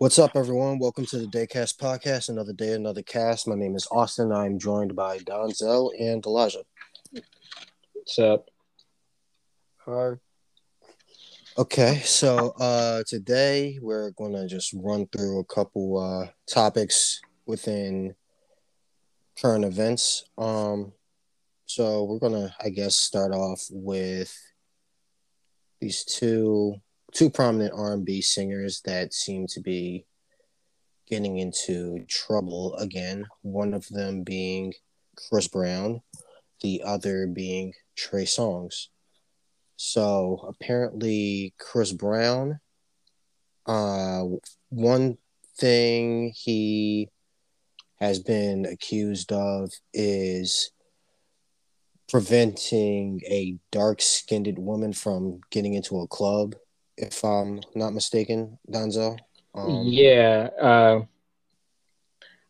What's up, everyone? Welcome to the Daycast podcast. Another day, another cast. My name is Austin. I'm joined by Donzel and Elijah. What's up? Hi. Okay, so uh, today we're going to just run through a couple uh, topics within current events. Um, so we're going to, I guess, start off with these two two prominent R&B singers that seem to be getting into trouble again. One of them being Chris Brown, the other being Trey Songz. So apparently, Chris Brown, uh, one thing he has been accused of is preventing a dark skinned woman from getting into a club if I'm not mistaken, Donzo. Um, yeah, uh,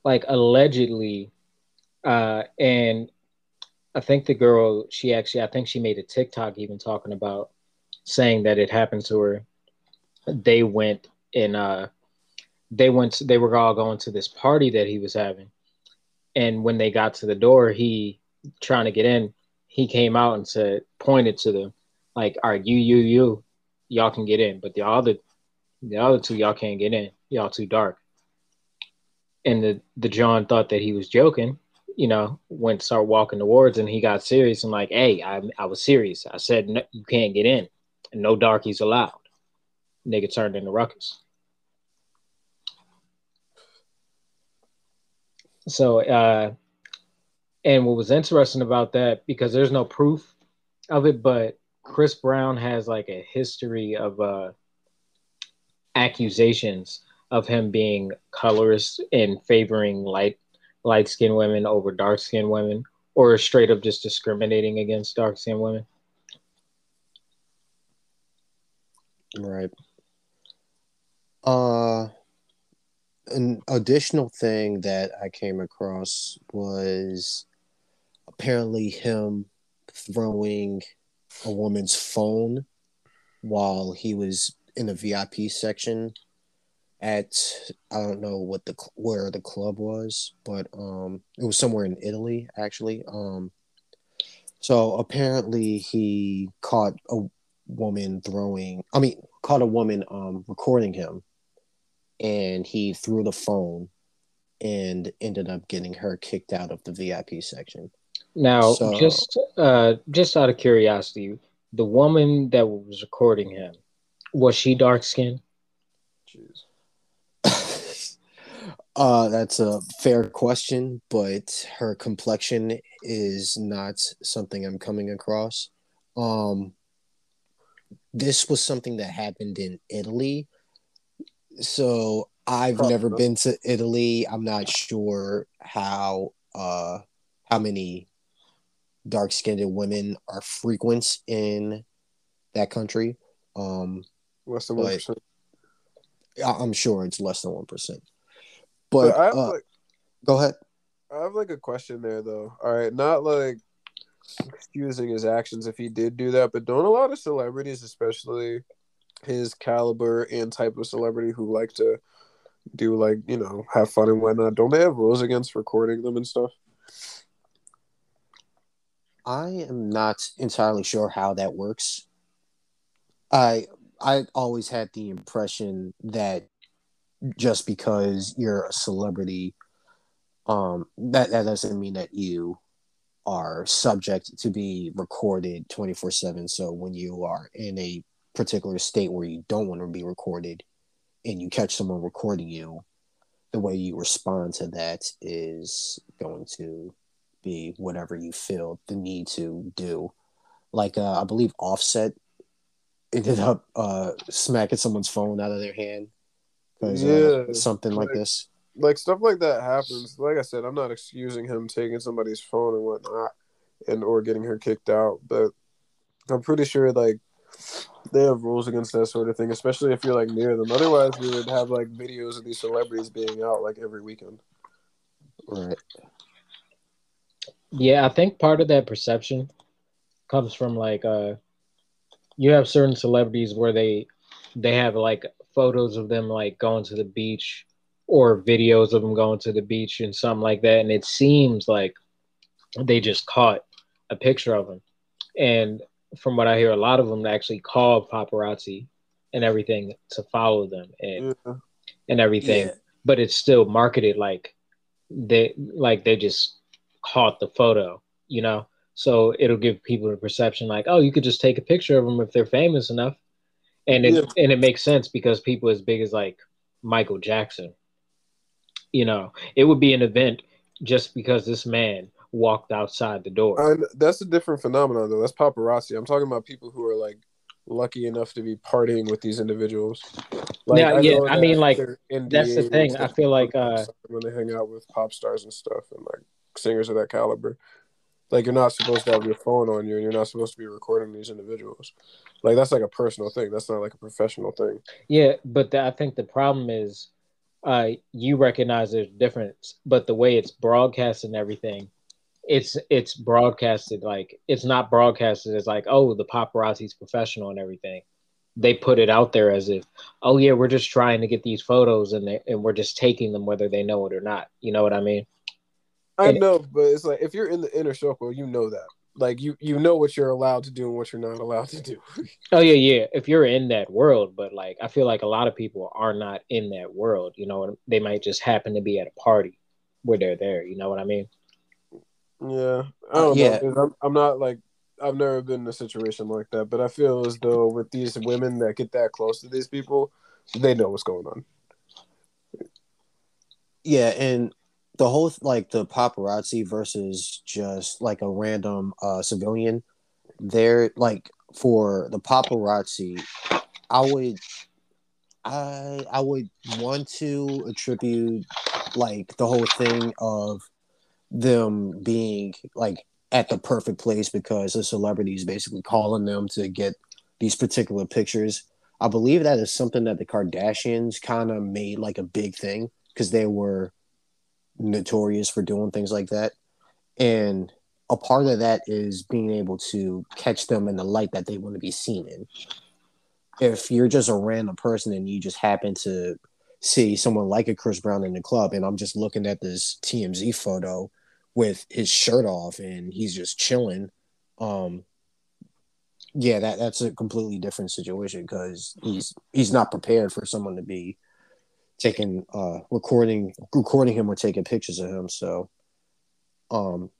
like allegedly, uh, and I think the girl she actually I think she made a TikTok even talking about saying that it happened to her. They went and uh, they went they were all going to this party that he was having, and when they got to the door, he trying to get in, he came out and said pointed to them like, "All right, you you you." Y'all can get in, but the other the other two y'all can't get in. Y'all too dark. And the the John thought that he was joking, you know, went start walking towards and he got serious and like, hey, I I was serious. I said no, you can't get in, no darkies allowed. Nigga turned into ruckus. So, uh, and what was interesting about that because there's no proof of it, but Chris Brown has like a history of uh, accusations of him being colorist and favoring light light skinned women over dark skinned women, or straight up just discriminating against dark skinned women. Right. Uh, an additional thing that I came across was apparently him throwing a woman's phone while he was in the VIP section at I don't know what the where the club was, but um it was somewhere in Italy actually. Um so apparently he caught a woman throwing I mean caught a woman um recording him and he threw the phone and ended up getting her kicked out of the VIP section. Now, so, just uh, just out of curiosity, the woman that was recording him was she dark skinned? Jeez. uh, that's a fair question, but her complexion is not something I'm coming across. Um, this was something that happened in Italy, so I've Probably. never been to Italy. I'm not sure how uh how many dark skinned women are frequent in that country. Um, less than one percent. I'm sure it's less than one percent. But, but uh, like, go ahead. I have like a question there though. All right, not like excusing his actions if he did do that, but don't a lot of celebrities, especially his caliber and type of celebrity who like to do like you know have fun and whatnot, don't they have rules against recording them and stuff? I am not entirely sure how that works. I I always had the impression that just because you're a celebrity, um, that that doesn't mean that you are subject to be recorded 24 7 so when you are in a particular state where you don't want to be recorded and you catch someone recording you the way you respond to that is going to be whatever you feel the need to do. Like uh, I believe Offset ended up uh, smacking someone's phone out of their hand because uh, yeah, uh, something like, like, this. Like stuff like that happens. Like I said, I'm not excusing him taking somebody's phone and whatnot, and or getting her kicked out, but I'm pretty sure like they have rules against that sort of thing, especially if you're like near them. Otherwise, we would have like videos of these celebrities being out like every weekend. Right. Yeah, I think part of that perception comes from like uh you have certain celebrities where they they have like photos of them like going to the beach or videos of them going to the beach and something like that. And it seems like they just caught a picture of them And from what I hear, a lot of them actually call paparazzi and everything to follow them and yeah. and everything. Yeah. But it's still marketed like they like they just caught the photo, you know. So it'll give people the perception like, oh, you could just take a picture of them if they're famous enough, and it yeah. and it makes sense because people as big as like Michael Jackson, you know, it would be an event just because this man walked outside the door. that's a different phenomenon, though. That's paparazzi. I'm talking about people who are like lucky enough to be partying with these individuals. Like, yeah, I yeah. I mean, like that's the thing. I feel like uh, when they hang out with pop stars and stuff, and like singers of that caliber, like you're not supposed to have your phone on you, and you're not supposed to be recording these individuals. Like that's like a personal thing. That's not like a professional thing. Yeah, but the, I think the problem is, uh, you recognize there's a difference, but the way it's broadcast and everything it's it's broadcasted like it's not broadcasted as like oh the paparazzi's professional and everything they put it out there as if oh yeah we're just trying to get these photos and they, and we're just taking them whether they know it or not you know what i mean i know but it's like if you're in the inner circle you know that like you you know what you're allowed to do and what you're not allowed to do oh yeah yeah if you're in that world but like i feel like a lot of people are not in that world you know they might just happen to be at a party where they're there you know what i mean yeah, I uh, don't yeah. know. I'm, I'm not like I've never been in a situation like that, but I feel as though with these women that get that close to these people, they know what's going on. Yeah, and the whole like the paparazzi versus just like a random uh civilian, they're like for the paparazzi, I would I I would want to attribute like the whole thing of them being like at the perfect place because the celebrity is basically calling them to get these particular pictures. I believe that is something that the Kardashians kind of made like a big thing because they were notorious for doing things like that. And a part of that is being able to catch them in the light that they want to be seen in. If you're just a random person and you just happen to see someone like a Chris Brown in the club, and I'm just looking at this TMZ photo with his shirt off and he's just chilling, um, yeah, that that's a completely different situation because he's he's not prepared for someone to be taking uh recording recording him or taking pictures of him. So, um,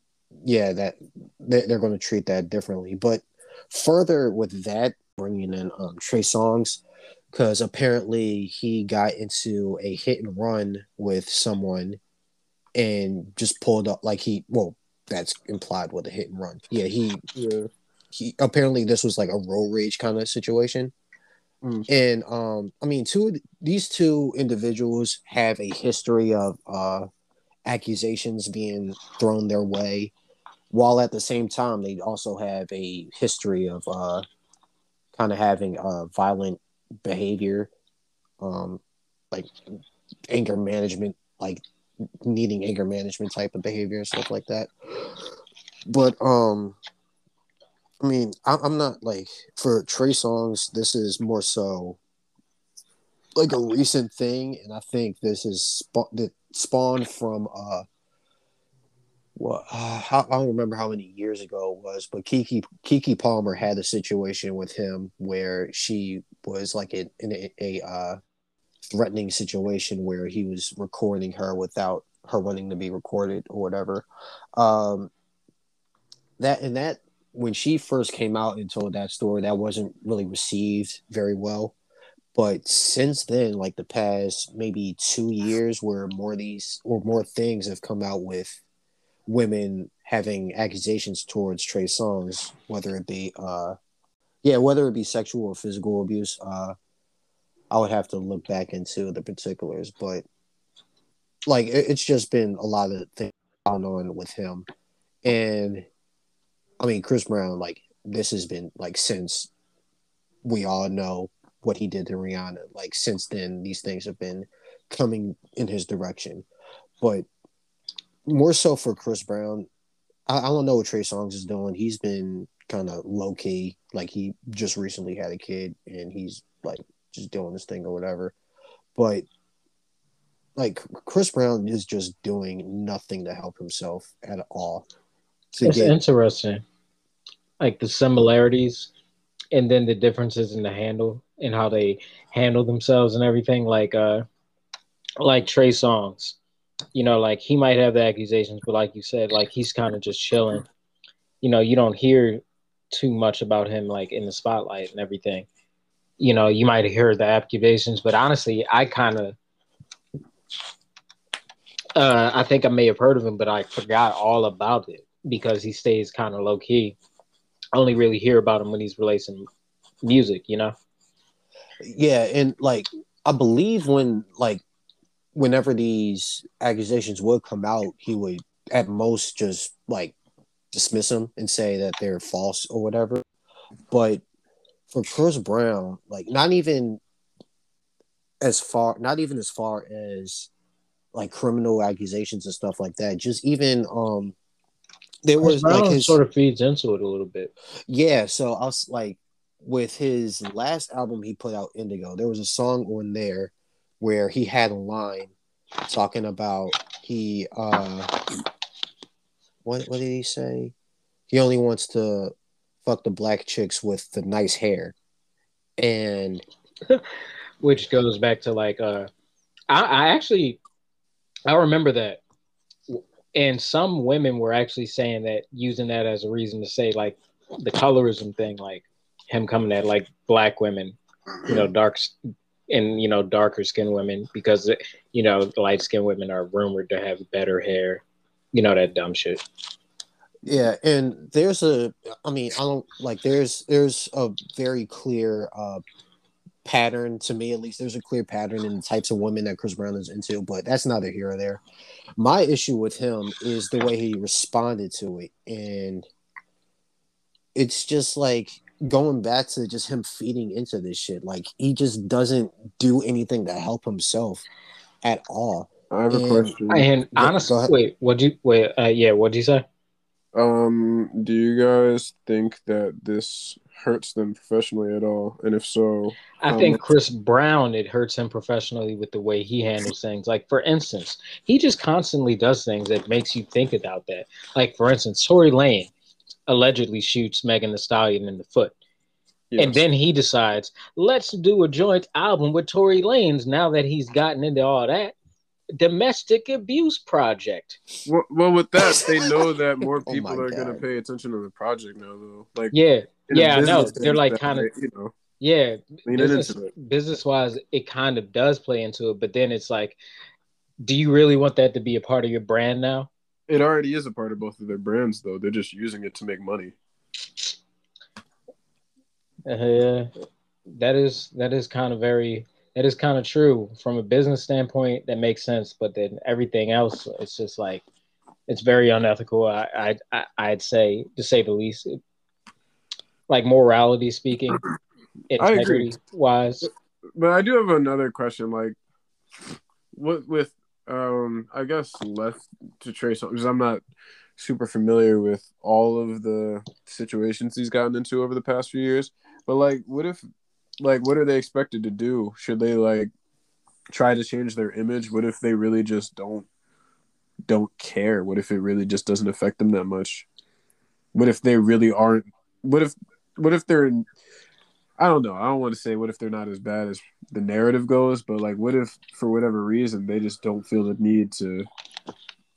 yeah, that they, they're going to treat that differently. But further with that, bringing in um Trey Songz because apparently he got into a hit and run with someone and just pulled up like he well that's implied with a hit and run. Yeah, he yeah. he apparently this was like a road rage kind of situation. Mm. And um I mean two these two individuals have a history of uh accusations being thrown their way while at the same time they also have a history of uh kind of having uh violent behavior um like anger management like needing anger management type of behavior and stuff like that. But um, I mean, I'm not like for Trey Songz. This is more so like a recent thing, and I think this is that spawned from uh, well, uh, I don't remember how many years ago it was, but Keke Keke Palmer had a situation with him where she was like in, in a, a uh, threatening situation where he was recording her without her wanting to be recorded or whatever. Um, that and that when she first came out and told that story, that wasn't really received very well. But since then, like the past maybe two years, where more these or more things have come out with women having accusations towards Trey Songz, whether it be uh yeah, whether it be sexual or physical abuse, uh I would have to look back into the particulars, but like it, it's just been a lot of things going on with him, and I mean Chris Brown, like this has been like since we all know what he did to Rihanna. Like since then, these things have been coming in his direction, but more so for Chris Brown. I, I don't know what Trey Songz is doing. He's been kind of low key. Like he just recently had a kid, and he's like just doing this thing or whatever. But like Chris Brown is just doing nothing to help himself at all. It's get... interesting, like the similarities, and then the differences in the handle and how they handle themselves and everything. Like, uh, like Trey Songz, you know, like he might have the accusations, but like you said, like he's kind of just chilling. You know, you don't hear too much about him like in the spotlight and everything. You know, you might hear the accusations, but honestly, I kind of uh, I think I may have heard of him, but I forgot all about it because he stays kind of low key. I only really hear about him when he's releasing music, you know. Yeah, and like I believe when like whenever these accusations would come out, he would at most just like dismiss them and say that they're false or whatever. But for Chris Brown, like not even as far, not even as far as like criminal accusations and stuff like that. Just even um, there was Brown like his sort of feeds into it a little bit. Yeah, so I was like with his last album he put out Indigo, there was a song on there where he had a line talking about he uh what what did he say? He only wants to fuck the black chicks with the nice hair. And which goes back to like uh I, I actually I remember that. And some women were actually saying that using that as a reason to say like the colorism thing, like him coming at like black women, you know, dark and you know darker skinned women because you know light skinned women are rumored to have better hair, you know that dumb shit. Yeah, and there's a, I mean, I don't like. There's there's a very clear uh, pattern to me at least there's a clear pattern in the types of women that chris brown is into but that's neither here or there. My issue with him is the way he responded to it and it's just like going back to just him feeding into this shit like he just doesn't do anything to help himself at all. I have and, a question and honestly wait what do you wait uh, yeah what do you say? Um do you guys think that this hurts them professionally at all? And if so, I um, think? Chris Brown it hurts him professionally with the way he handles things. Like for instance, he just constantly does things that makes you think about that. Like for instance, Tory Lanez allegedly shoots Megan Thee Stallion in the foot. Yes. And then he decides, let's do a joint album with Tory Lanez now that he's gotten into all that domestic abuse project. Well, well with that, they know that more oh people oh are going to pay attention to the project now, though. Like, yeah, yeah, I know. They're like kind of, you know, yeah, business, business wise, it kind of does play into it, but then it's like, do you really want that to be a part of your brand now? It already is a part of both of their brands, though. They're just using it to make money. Uh, that is that is kind of very that is kind of true from a business standpoint. That makes sense, but then everything else, it's just like it's very unethical. I, I, I'd say, to say the least, like morality speaking, integrity wise. But I do have another question. Like, what with um, I guess left to trace because I'm not super familiar with all of the situations he's gotten into over the past few years. But like, what if, like, what are they expected to do? Should they like try to change their image? What if they really just don't don't care? What if it really just doesn't affect them that much? What if they really aren't? What if what if they're I don't know. I don't want to say what if they're not as bad as the narrative goes, but like what if for whatever reason they just don't feel the need to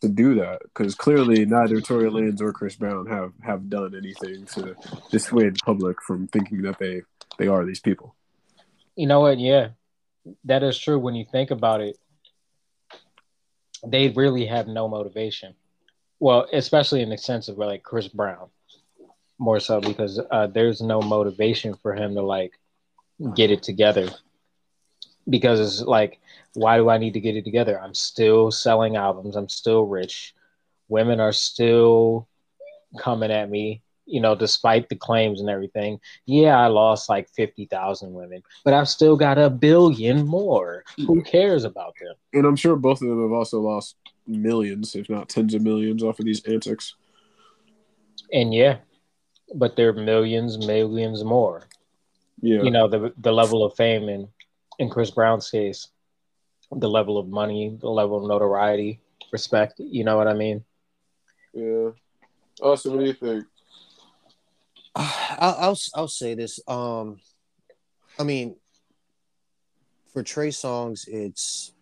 to do that because clearly neither Tory Lanez or Chris Brown have have done anything to dissuade the public from thinking that they they are these people. You know what? Yeah, that is true. When you think about it, they really have no motivation. Well, especially in the sense of like Chris Brown more so because uh, there's no motivation for him to like get it together. Because it's like why do i need to get it together? I'm still selling albums. I'm still rich. Women are still coming at me you know despite the claims and everything. Yeah i lost like 50,000 women but i've still got a billion more. Who cares about them? And i'm sure both of them have also lost millions if not tens of millions off of these antics. And yeah but there are millions, millions more. Yeah. You know, the the level of fame in in Chris Brown's case, the level of money, the level of notoriety, respect. You know what I mean? Yeah. Austin, what do you think? I'll, I'll I'll say this. Um, I mean, for Trey Songz, it's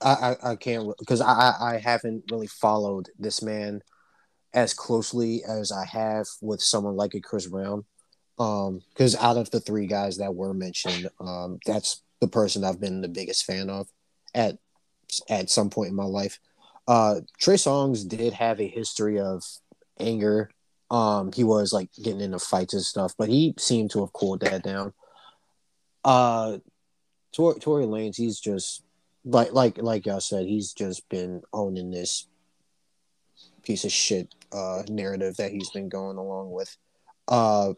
I I, I can't because I I haven't really followed this man as closely as I have with someone like a Chris Brown. Um, because out of the three guys that were mentioned, um, that's the person I've been the biggest fan of at at some point in my life. Uh, Trey Songz did have a history of anger. Um, he was like getting into fights and stuff, but he seemed to have cooled that down. Uh, Tor- Tory Lanez, he's just like like like y'all said, he's just been owning this piece of shit uh narrative that he's been going along with. Uh,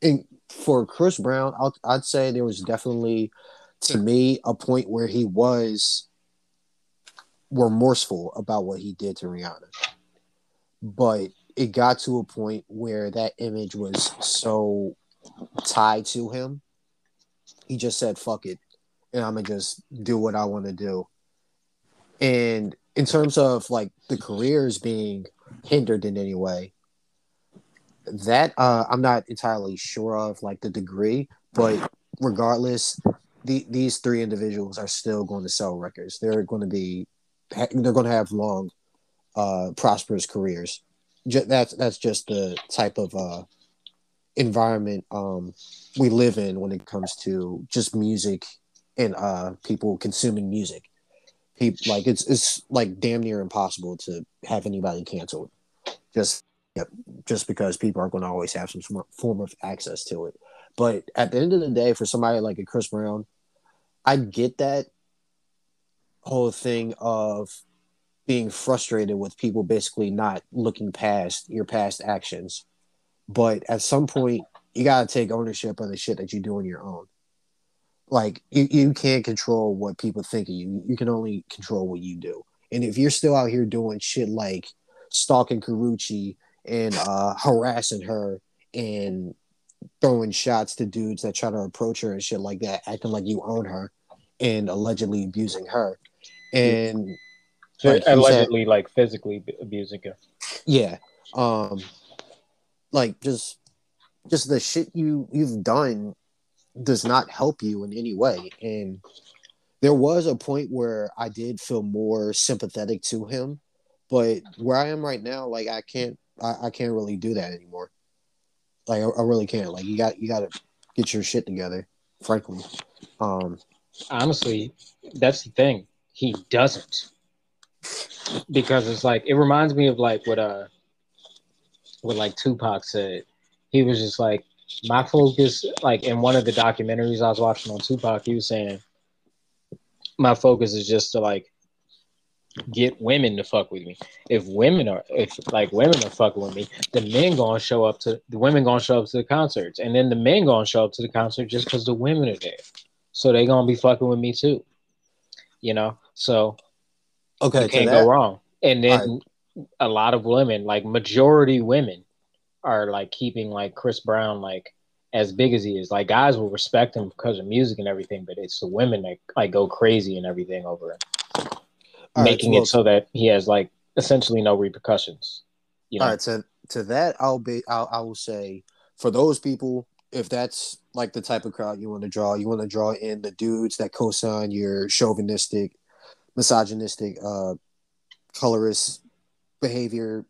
and for Chris Brown, I'll, I'd say there was definitely to me a point where he was remorseful about what he did to Rihanna. But it got to a point where that image was so tied to him. He just said, fuck it. And I'm going to just do what I want to do. And in terms of like the careers being hindered in any way, that uh, I'm not entirely sure of like the degree, but regardless, the, these three individuals are still going to sell records. They're going to be they're going to have long, uh, prosperous careers. that's that's just the type of uh, environment um, we live in when it comes to just music and uh, people consuming music. People like it's it's like damn near impossible to have anybody canceled, just yep, just because people are going to always have some form of access to it. But at the end of the day, for somebody like a Chris Brown, I get that whole thing of being frustrated with people basically not looking past your past actions. But at some point, you got to take ownership of the shit that you do on your own. Like, you, you can't control what people think of you. You can only control what you do. And if you're still out here doing shit like stalking Karrueche and uh, harassing her and throwing shots to dudes that try to approach her and shit like that, acting like you own her and allegedly abusing her, and like, allegedly said, like physically abusing her. Yeah, um, like just just the shit you you've done does not help you in any way, and there was a point where I did feel more sympathetic to him, but where I am right now, like I can't I, I can't really do that anymore. Like I, I really can't. Like you got you got to get your shit together, frankly. Um, honestly, that's the thing. He doesn't. Because it's like it reminds me of like what uh what like Tupac said. He was just like my focus like in one of the documentaries I was watching on Tupac, he was saying my focus is just to like get women to fuck with me. If women are if like women are fucking with me, the men gonna show up to the women gonna show up to the concerts, and then the men gonna show up to the concert just because the women are there so they gonna be fucking with me too. You know, so okay, you can't that, go wrong. And then right. a lot of women, like majority women, are like keeping like Chris Brown like as big as he is. Like guys will respect him because of music and everything, but it's the women that like go crazy and everything over it, All making right, it so that he has like essentially no repercussions. You know? All right, to to that I'll be I'll, I will say for those people if that's like the type of crowd you want to draw, you want to draw in the dudes that co-sign your chauvinistic, misogynistic, uh, colorist behavior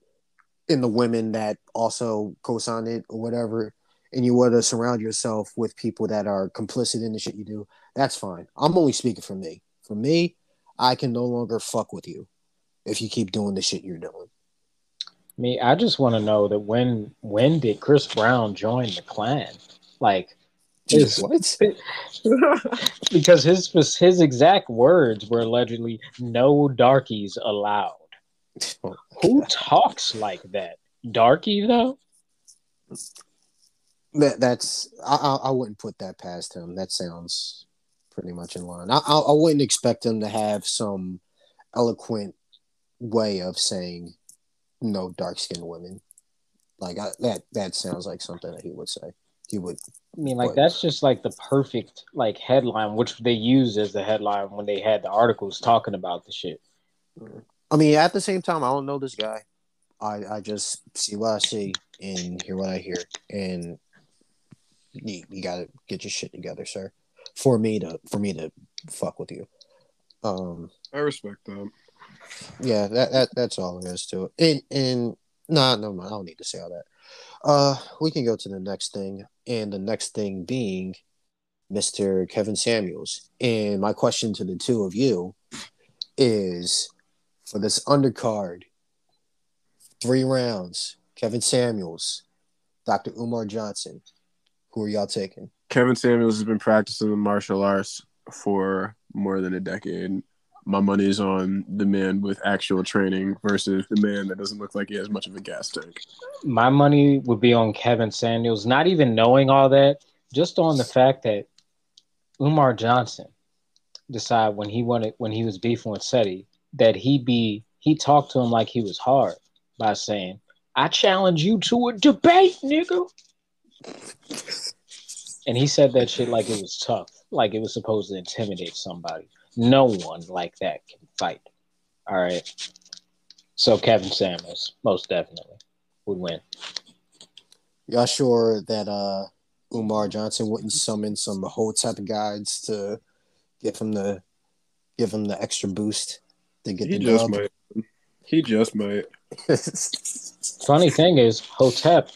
in the women that also co-sign it or whatever, and you want to surround yourself with people that are complicit in the shit you do. That's fine. I'm only speaking for me. For me, I can no longer fuck with you if you keep doing the shit you're doing. Me, I just want to know that when when did Chris Brown join the Klan? Like, his, what? because his his exact words were allegedly "no darkies allowed." Oh. Who talks like that? Darky though. That that's I I wouldn't put that past him. That sounds pretty much in line. I I, I wouldn't expect him to have some eloquent way of saying no dark skinned women. Like I, that that sounds like something that he would say he would I mean, like that's just like the perfect like headline, which they used as the headline when they had the articles talking about the shit. Mm. I mean, at the same time, I don't know this guy. I I just see what I see and hear what I hear, and you, you gotta get your shit together, sir. For me to for me to fuck with you. Um. I respect that. Yeah, that, that that's all there is to it. And and nah, no, no, I don't need to say all that. Uh, we can go to the next thing, and the next thing being Mr. Kevin Samuels. And my question to the two of you is for this undercard, three rounds, Kevin Samuels, Dr. Umar Johnson. Who are y'all taking? Kevin Samuels has been practicing the martial arts for more than a decade. My money's on the man with actual training versus the man that doesn't look like he has much of a gas tank. My money would be on Kevin Samuels, not even knowing all that, just on the fact that Umar Johnson decided when he wanted when he was beefing with Seti that he be he talked to him like he was hard by saying, I challenge you to a debate, nigga. And he said that shit like it was tough, like it was supposed to intimidate somebody. No one like that can fight. All right. So Kevin Samuels, most definitely, would win. Y'all sure that uh Umar Johnson wouldn't summon some whole type of guides to give him the give him the extra boost to get He the just dub? might. He just might. Funny thing is, Hotep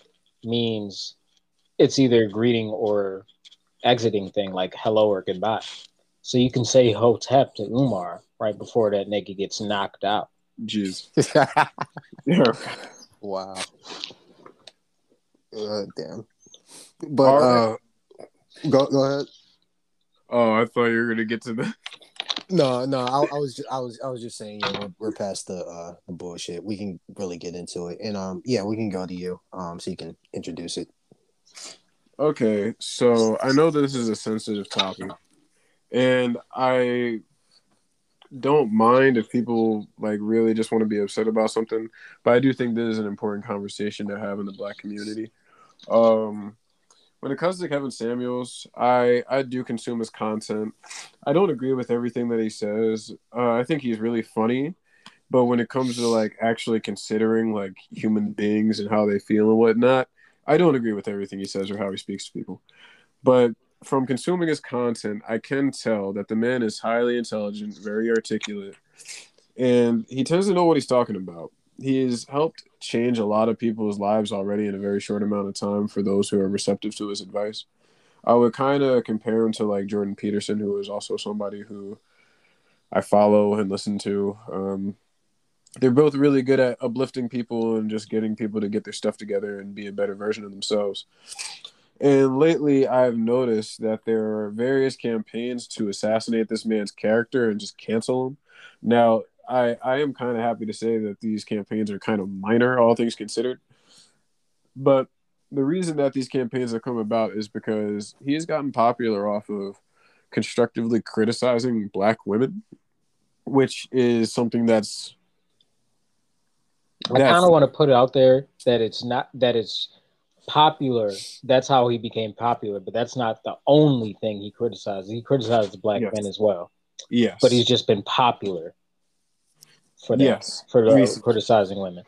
means it's either greeting or exiting thing, like hello or goodbye. So you can say Hotep to Umar right before that nigga gets knocked out. Jeez. Yeah. wow. Uh, damn. But All uh, go go ahead. Oh, I thought you were gonna get to the. No, no, I, I was I was I was just saying, yeah, we're, we're past the uh the bullshit. We can really get into it, and um, yeah, we can go to you, um, so you can introduce it. Okay, so I know this is a sensitive topic, and I don't mind if people like really just want to be upset about something, but I do think this is an important conversation to have in the black community. Um, when it comes to Kevin Samuels, I I do consume his content. I don't agree with everything that he says. Uh, I think he's really funny, but when it comes to like actually considering like human beings and how they feel and whatnot, I don't agree with everything he says or how he speaks to people. But from consuming his content, I can tell that the man is highly intelligent, very articulate, and he tends to know what he's talking about. He has helped change a lot of people's lives already in a very short amount of time for those who are receptive to his advice. I would kind of compare him to like Jordan Peterson, who is also somebody who I follow and listen to. Um, they're both really good at uplifting people and just getting people to get their stuff together and be a better version of themselves. And lately, I've noticed that there are various campaigns to assassinate this man's character and just cancel him. Now, I, I am kind of happy to say that these campaigns are kind of minor, all things considered. But the reason that these campaigns have come about is because he has gotten popular off of constructively criticizing black women, which is something that's I kind of want to put it out there that it's not that it's popular. That's how he became popular, but that's not the only thing he criticized. He criticized black Yes. men as well, yes, but he's just been popular for that, yes. for the Recent- criticizing women.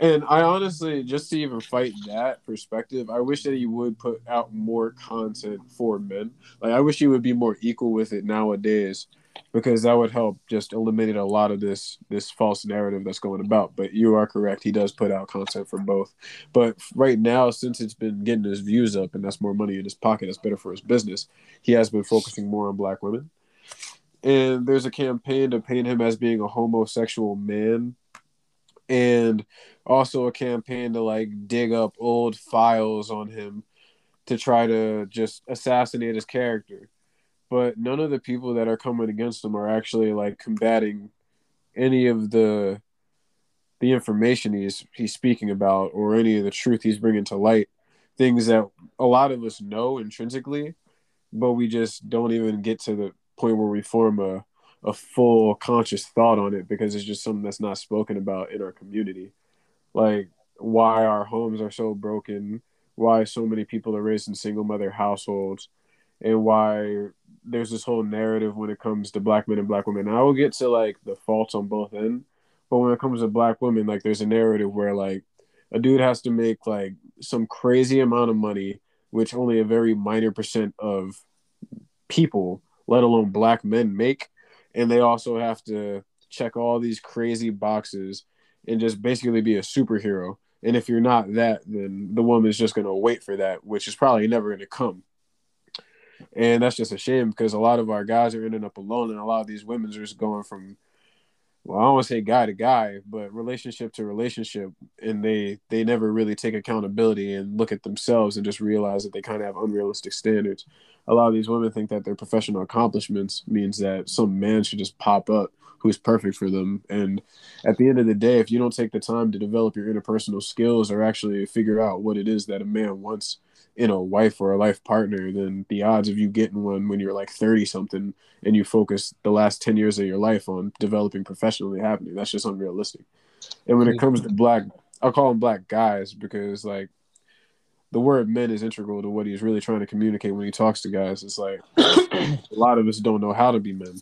And I honestly, just to even fight that perspective, I wish that he would put out more content for men. Like I wish he would be more equal with it nowadays, because that would help just eliminate a lot of this this false narrative that's going about. But you are correct; he does put out content for both. But right now, since it's been getting his views up, and that's more money in his pocket, that's better for his business. He has been focusing more on black women. And there's a campaign to paint him as being a homosexual man and also a campaign to like dig up old files on him to try to just assassinate his character. But none of the people that are coming against him are actually like combating any of the the information he's he's speaking about or any of the truth he's bringing to light. Things that a lot of us know intrinsically, but we just don't even get to the point where we form a a full conscious thought on it because it's just something that's not spoken about in our community like why our homes are so broken why so many people are raised in single mother households and why there's this whole narrative when it comes to black men and black women. And I will get to like the faults on both ends, but when it comes to black women, like there's a narrative where like a dude has to make like some crazy amount of money, which only a very minor percent of people, let alone black men, make, and they also have to check all these crazy boxes and just basically be a superhero. And if you're not that, then the woman's just gonna wait for that, which is probably never gonna come. And that's just a shame because a lot of our guys are ending up alone, and a lot of these women are just going from, well, I don't want to say guy to guy, but relationship to relationship, and they they never really take accountability and look at themselves and just realize that they kind of have unrealistic standards. A lot of these women think that their professional accomplishments means that some man should just pop up who's perfect for them. And at the end of the day, if you don't take the time to develop your interpersonal skills or actually figure out what it is that a man wants in a wife or a life partner, then the odds of you getting one when you're like 30 something and you focus the last 10 years of your life on developing professionally happening, that's just unrealistic. And when it comes to black, I'll call them black guys because like the word men is integral to what he's really trying to communicate when he talks to guys. It's like a lot of us don't know how to be men.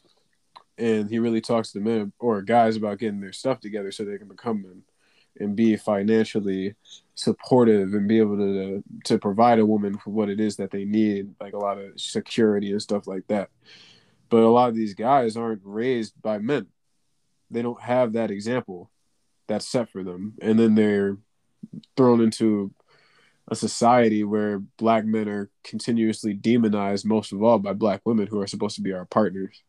And he really talks to men or guys about getting their stuff together so they can become men and be financially supportive and be able to to provide a woman for what it is that they need, like a lot of security and stuff like that. But a lot of these guys aren't raised by men. They don't have that example that's set for them. And then they're thrown into a society where black men are continuously demonized most of all by black women who are supposed to be our partners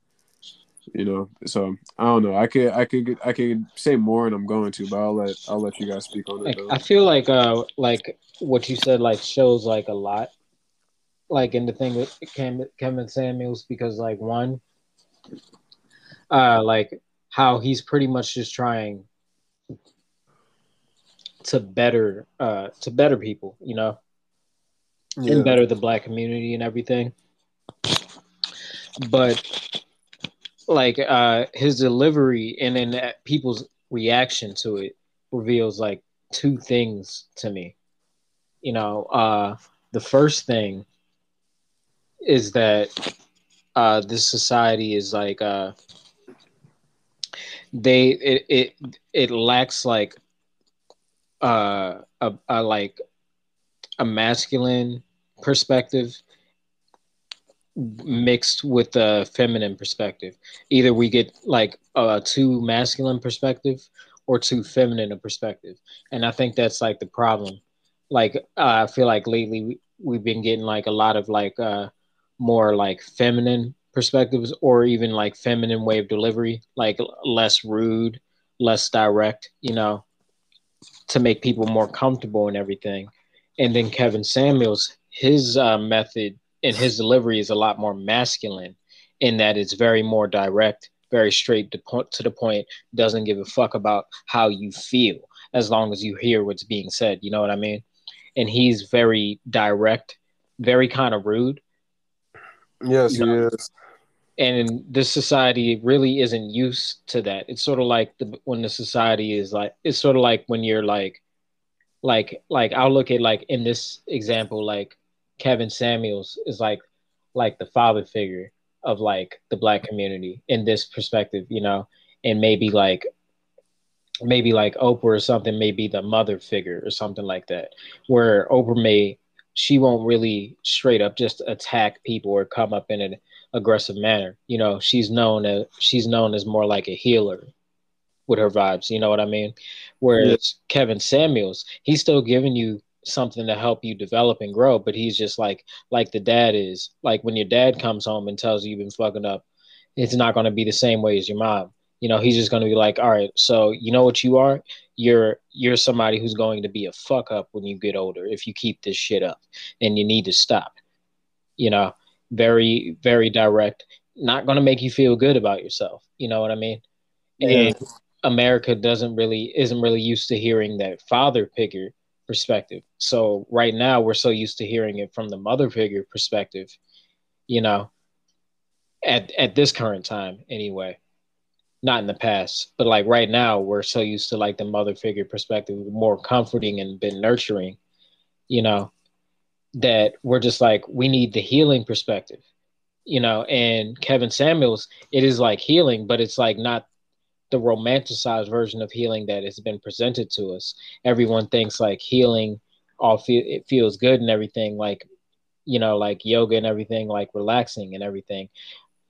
you know so i don't know i could i could i could say more and i'm going to but i'll let i'll let you guys speak on it though. i feel like uh like what you said like shows like a lot like in the thing with kevin, kevin samuels because like one uh like how he's pretty much just trying to better uh to better people you know yeah. and better the black community and everything but like uh his delivery and then people's reaction to it reveals like two things to me. You know uh the first thing is that uh this society is like uh they it it, it lacks like uh a, a like a masculine perspective mixed with the feminine perspective. Either we get like a too masculine perspective or too feminine a perspective, and I think that's like the problem. Like uh, I feel like lately we, we've been getting like a lot of like uh, more like feminine perspectives or even like feminine way of delivery, like less rude, less direct, you know, to make people more comfortable and everything. And then Kevin Samuels, his uh, method and his delivery is a lot more masculine in that it's very more direct, very straight to, point, to the point, doesn't give a fuck about how you feel as long as you hear what's being said. You know what I mean? And he's very direct, very kind of rude. Yes, you know? he is. And this society really isn't used to that. It's sort of like the, when the society is like, it's sort of like when you're like, like, like I'll look at like in this example, like Kevin Samuels is like like the father figure of like the black community in this perspective, you know, and maybe like maybe like Oprah or something may be the mother figure or something like that, where Oprah may she won't really straight up just attack people or come up in an aggressive manner. You know, she's known as she's known as more like a healer with her vibes. You know what I mean? Whereas yeah. Kevin Samuels, he's still giving you something to help you develop and grow. But he's just like like the dad is. Like when your dad comes home and tells you you've been fucking up, it's not going to be the same way as your mom. You know, he's just going to be like, all right, so you know what you are? You're you're somebody who's going to be a fuck up when you get older if you keep this shit up, and you need to stop. You know, very very direct. Not going to make you feel good about yourself. You know what I mean? Yeah. And America doesn't really isn't really used to hearing that father figure perspective. So right now we're so used to hearing it from the mother figure perspective, you know, at at this current time anyway. Not in the past, but like right now we're so used to like the mother figure perspective, more comforting and been nurturing, you know. that we're just like we need the healing perspective you know and kevin samuels it is like healing but it's like not the romanticized version of healing that has been presented to us. Everyone thinks like healing all feel it feels good and everything like you know like yoga and everything like relaxing and everything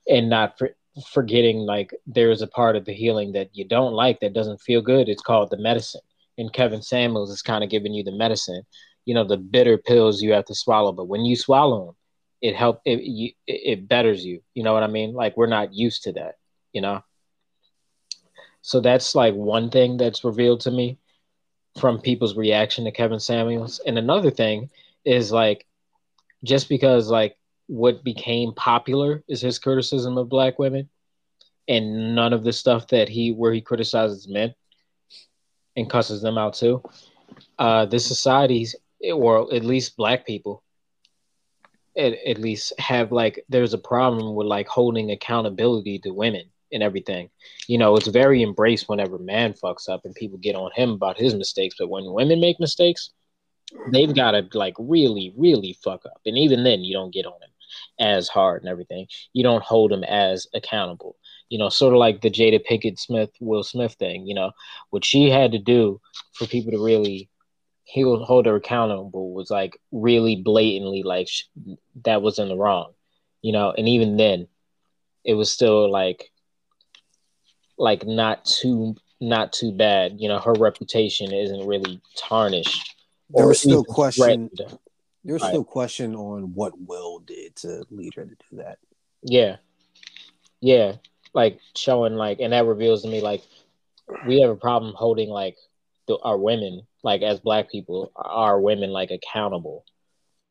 and not for, forgetting like there's a part of the healing that you don't like that doesn't feel good. It's called the medicine. And kevin samuels is kind of giving you the medicine you know the bitter pills you have to swallow. But when you swallow them it help it, it betters you. You know what i mean? Like we're not used to that you know so that's like one thing that's revealed to me from people's reaction to kevin samuels. And another thing is like just because like what became popular is his criticism of black women and none of the stuff that he where he criticizes men and cusses them out too uh this society's or at least black people at, at least have like there's a problem with like holding accountability to women and everything. You know, it's very embraced whenever man fucks up and people get on him about his mistakes. But when women make mistakes, they've got to like really, really fuck up. And even then, you don't get on him as hard and everything. You don't hold him as accountable. You know, sort of like the Jada Pinkett Smith, Will Smith thing. You know, what she had to do for people to really he would hold her accountable was like really blatantly like sh- that was in the wrong, you know. And even then, it was still like like not too not too bad. You know, her reputation isn't really tarnished. There was still question. There was right. still question on what Will did to lead her to do that. Yeah, yeah, like showing like, and that reveals to me like we have a problem holding like the, our women like as black people are women like accountable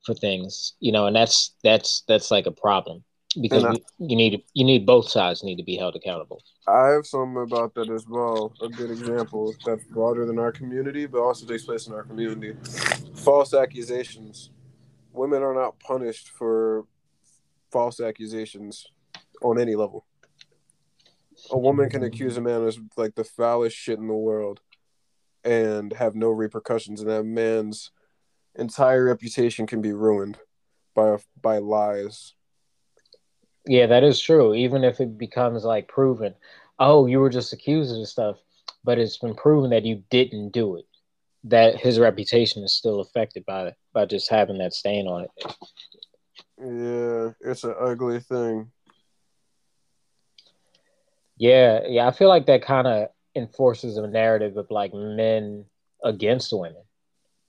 for things you know and that's that's that's like a problem because I, we, you need you need both sides need to be held accountable. I have something about that as well a good example that's broader than our community but also takes place in our community. False accusations. Women are not punished for false accusations on any level. A woman can accuse a man of like the foulest shit in the world and have no repercussions, and that man's entire reputation can be ruined by by lies. Yeah, that is true. Even if it becomes like proven, oh, you were just accused of stuff, but it's been proven that you didn't do it. That his reputation is still affected by by just having that stain on it. Yeah, it's an ugly thing. Yeah, yeah, I feel like that kind of enforces a narrative of like men against women,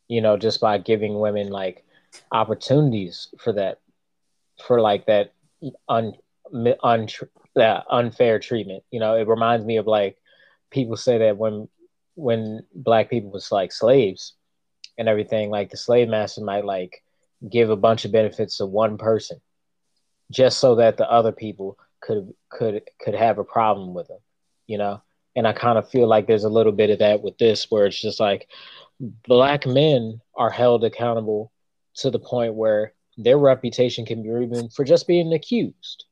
you know, just by giving women like opportunities for that, for like that un, un unfair treatment. You know, it reminds me of like people say that when when black people was like slaves and everything, like the slave master might like give a bunch of benefits to one person just so that the other people could could could have a problem with them, you know and I kind of feel like there's a little bit of that with this, where it's just like black men are held accountable to the point where their reputation can be ruined for just being accused.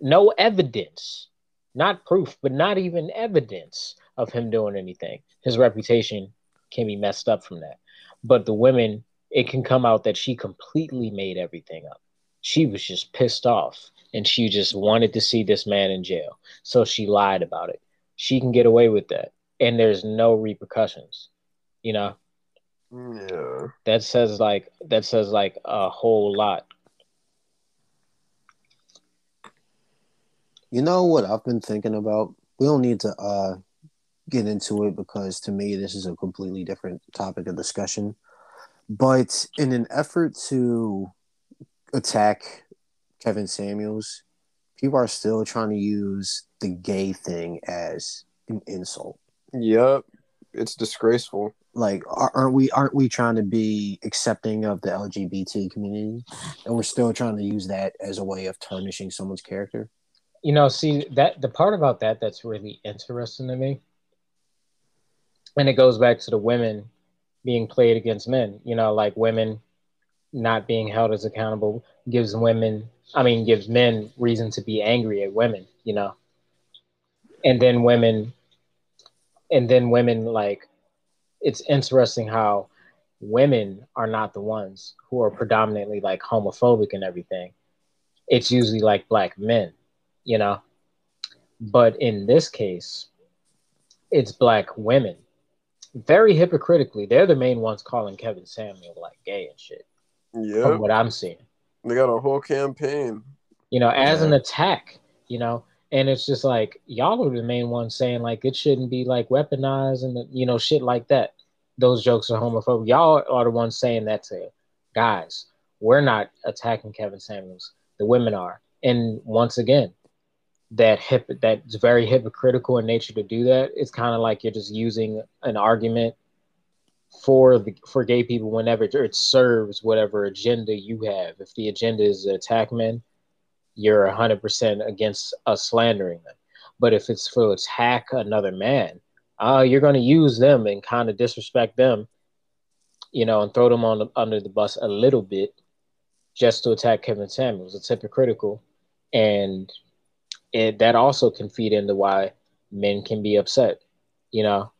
No evidence, not proof, but not even evidence of him doing anything. His reputation can be messed up from that. But the women, it can come out that she completely made everything up. She was just pissed off and she just wanted to see this man in jail. So she lied about it she can get away with that and there's no repercussions you know yeah. That says like that says like a whole lot. You know what i've been thinking about? We don't need to uh get into it because to me this is a completely different topic of discussion. But in an effort to attack kevin samuels people are still trying to use the gay thing as an insult. Yep, it's disgraceful. Like, aren't we? Aren't we trying to be accepting of the LGBT community, and we're still trying to use that as a way of tarnishing someone's character? You know, see that the part about that that's really interesting to me, and it goes back to the women being played against men. You know, like women not being held as accountable gives women I mean, gives men reason to be angry at women, you know. And then women, and then women like, it's interesting how women are not the ones who are predominantly like homophobic and everything. It's usually like black men, you know. But in this case, it's black women. Very hypocritically, they're the main ones calling Kevin Samuel like gay and shit. Yeah, From what I'm seeing. they got a whole campaign. you know, as an attack, you know, and it's just like y'all are the main ones saying like it shouldn't be like weaponized and you know shit like that. Those jokes are homophobic. Y'all are the ones saying that to guys. We're not attacking Kevin Samuels. The women are, and once again, that hip that's very hypocritical in nature to do that. It's kind of like you're just using an argument for the for gay people whenever it serves whatever agenda you have. If the agenda is attack men, you're 100% against us slandering them. But if it's for attack another man, uh, you're going to use them and kind of disrespect them, you know, and throw them on the, under the bus a little bit just to attack Kevin Samuels. It's hypocritical, and it that also can feed into why men can be upset, you know,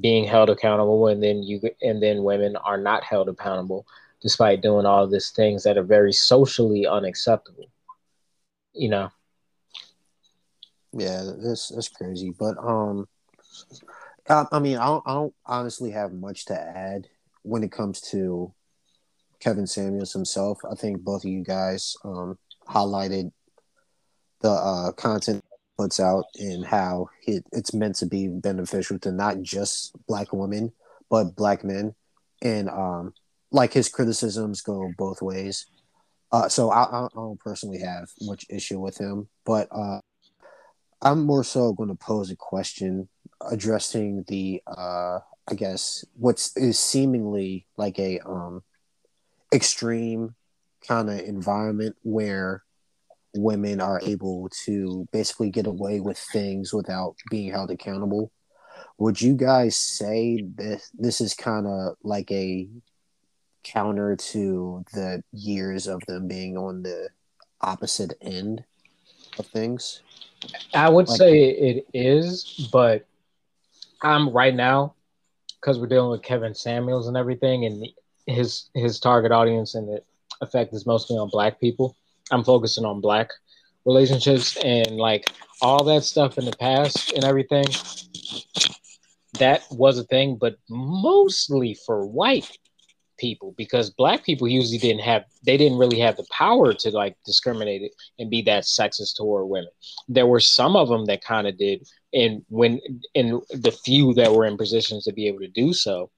being held accountable, and then you and then women are not held accountable despite doing all these things that are very socially unacceptable you know Yeah, that's that's crazy. But um, I, I mean, I don't, I don't honestly have much to add when it comes to Kevin Samuels himself. I think both of you guys um highlighted the uh content puts out and how it, it's meant to be beneficial to not just black women but black men, and um, like his criticisms go both ways. Uh, so I, I don't personally have much issue with him, but uh. I'm more so going to pose a question addressing the, uh, I guess, what's is seemingly like a um, extreme kind of environment where women are able to basically get away with things without being held accountable. Would you guys say that this is kind of like a counter to the years of them being on the opposite end of things? i would Like- say it is but i'm right now because we're dealing with kevin samuels and everything and his his target audience and the effect is mostly on black people i'm focusing on black relationships and like all that stuff in the past and everything that was a thing but mostly for white people because black people usually didn't have they didn't really have the power to like discriminate and be that sexist toward women. There were some of them that kind of did and when in the few that were in positions to be able to do so.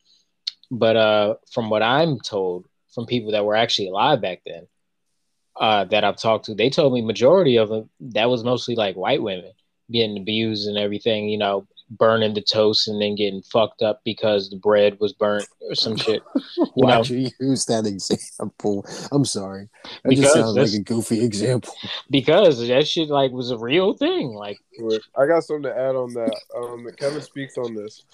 But uh from what i'm told from people that were actually alive back then uh that i've talked to they told me majority of them that was mostly like white women getting abused and everything you know burning the toast and then getting fucked up because the bread was burnt or some shit You Why'd you use that example? I'm sorry. That Because just sounds like a goofy example. because that shit like was a real thing like I got something to add on that. Um, Kevin speaks on this.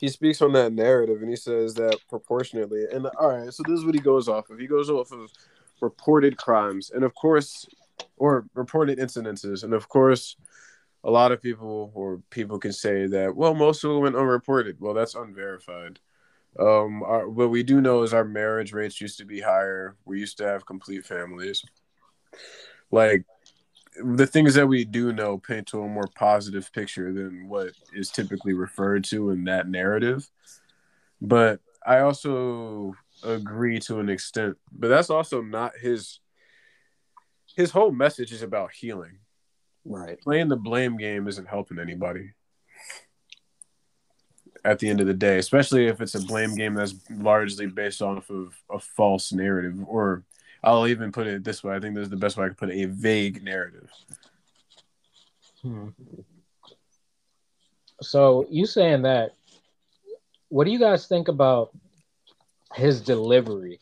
He speaks on that narrative, and he says that proportionately. And all right, so this is what he goes off of. He goes off of reported crimes, and of course, or reported incidences, and of course, a lot of people or people can say that well, most of them went unreported. Well, that's unverified. Um, our, what we do know is our marriage rates used to be higher. We used to have complete families. Like the things that we do know paint to a more positive picture than what is typically referred to in that narrative. But I also agree to an extent, but that's also not his his whole message is about healing. Right. Playing the blame game isn't helping anybody. At the end of the day, especially if it's a blame game that's largely based off of a false narrative, or I'll even put it this way. I think this is the best way I could put it: a vague narrative. Hmm. So you saying that? What do you guys think about his delivery?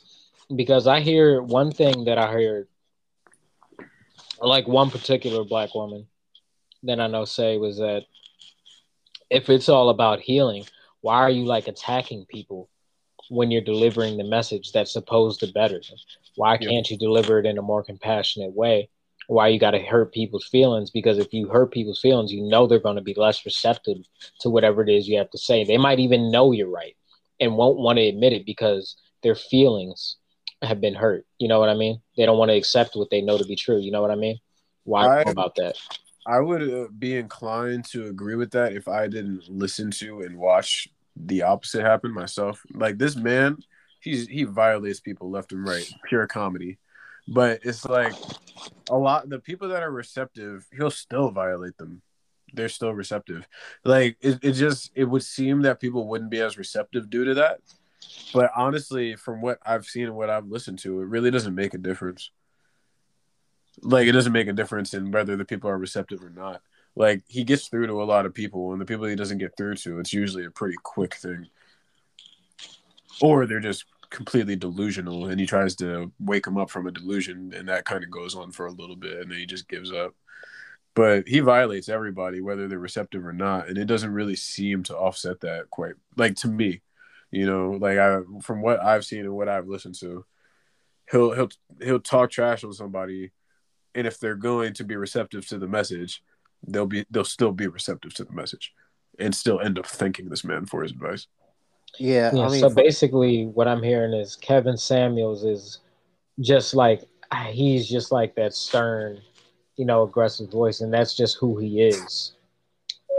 Because I hear one thing that I heard, like one particular black woman that I know say was that if it's all about healing, why are you like attacking people when you're delivering the message that's supposed to better them? Why Yeah. can't you deliver it in a more compassionate way? why you got to hurt people's feelings because if you hurt people's feelings you know they're going to be less receptive to whatever it is you have to say they might even know you're right and won't want to admit it because their feelings have been hurt. You know what I mean? They don't want to accept what they know to be true. You know what I mean? Why I- about that? I would uh, be inclined to agree with that if I didn't listen to and watch the opposite happen myself. Like this man, he's he violates people left and right, pure comedy. But it's like a lot the people that are receptive, he'll still violate them. They're still receptive. Like it, it just it would seem that people wouldn't be as receptive due to that. But honestly, from what I've seen and what I've listened to, it really doesn't make a difference like it doesn't make a difference in whether the people are receptive or not. Like he gets through to a lot of people, and the people he doesn't get through to, it's usually a pretty quick thing. Or they're just completely delusional, and he tries to wake them up from a delusion, and that kind of goes on for a little bit, and then he just gives up. But he violates everybody, whether they're receptive or not, and it doesn't really seem to offset that quite. Like to me, you know, like I from what I've seen and what I've listened to, he'll he'll he'll talk trash on somebody and if they're going to be receptive to the message, they'll be they'll still be receptive to the message, and still end up thanking this man for his advice. Yeah, Yeah, I mean, so basically, what I'm hearing is Kevin Samuels is just like he's just like that stern, you know, aggressive voice, and that's just who he is.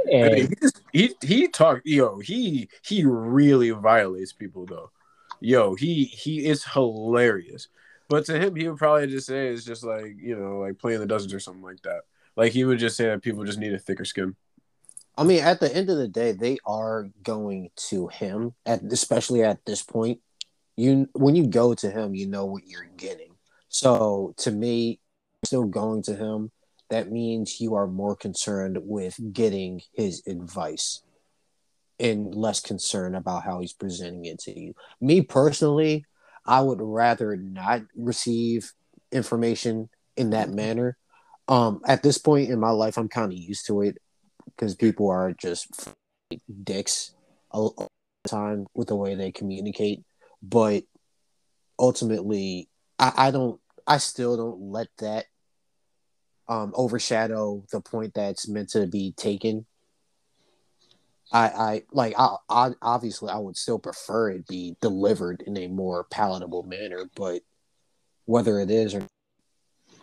And Hey, he, he he talk yo he he really violates people though. Yo, he he is hilarious. But to him, he would probably just say it's just like you know like playing the dozens or something like that. Like he would just say that people just need a thicker skin. I mean, at the end of the day, they are going to him, at especially at this point. You when you go to him, you know what you're getting. So to me, still going to him, that means you are more concerned with getting his advice and less concerned about how he's presenting it to you. Me personally, I would rather not receive information in that manner. Um, at this point in my life, I'm kind of used to it because people are just dicks all all the time with the way they communicate. But ultimately, I, I don't. I still don't let that um, overshadow the point that's meant to be taken. I, I like. I, I obviously I would still prefer it be delivered in a more palatable manner, but whether it is or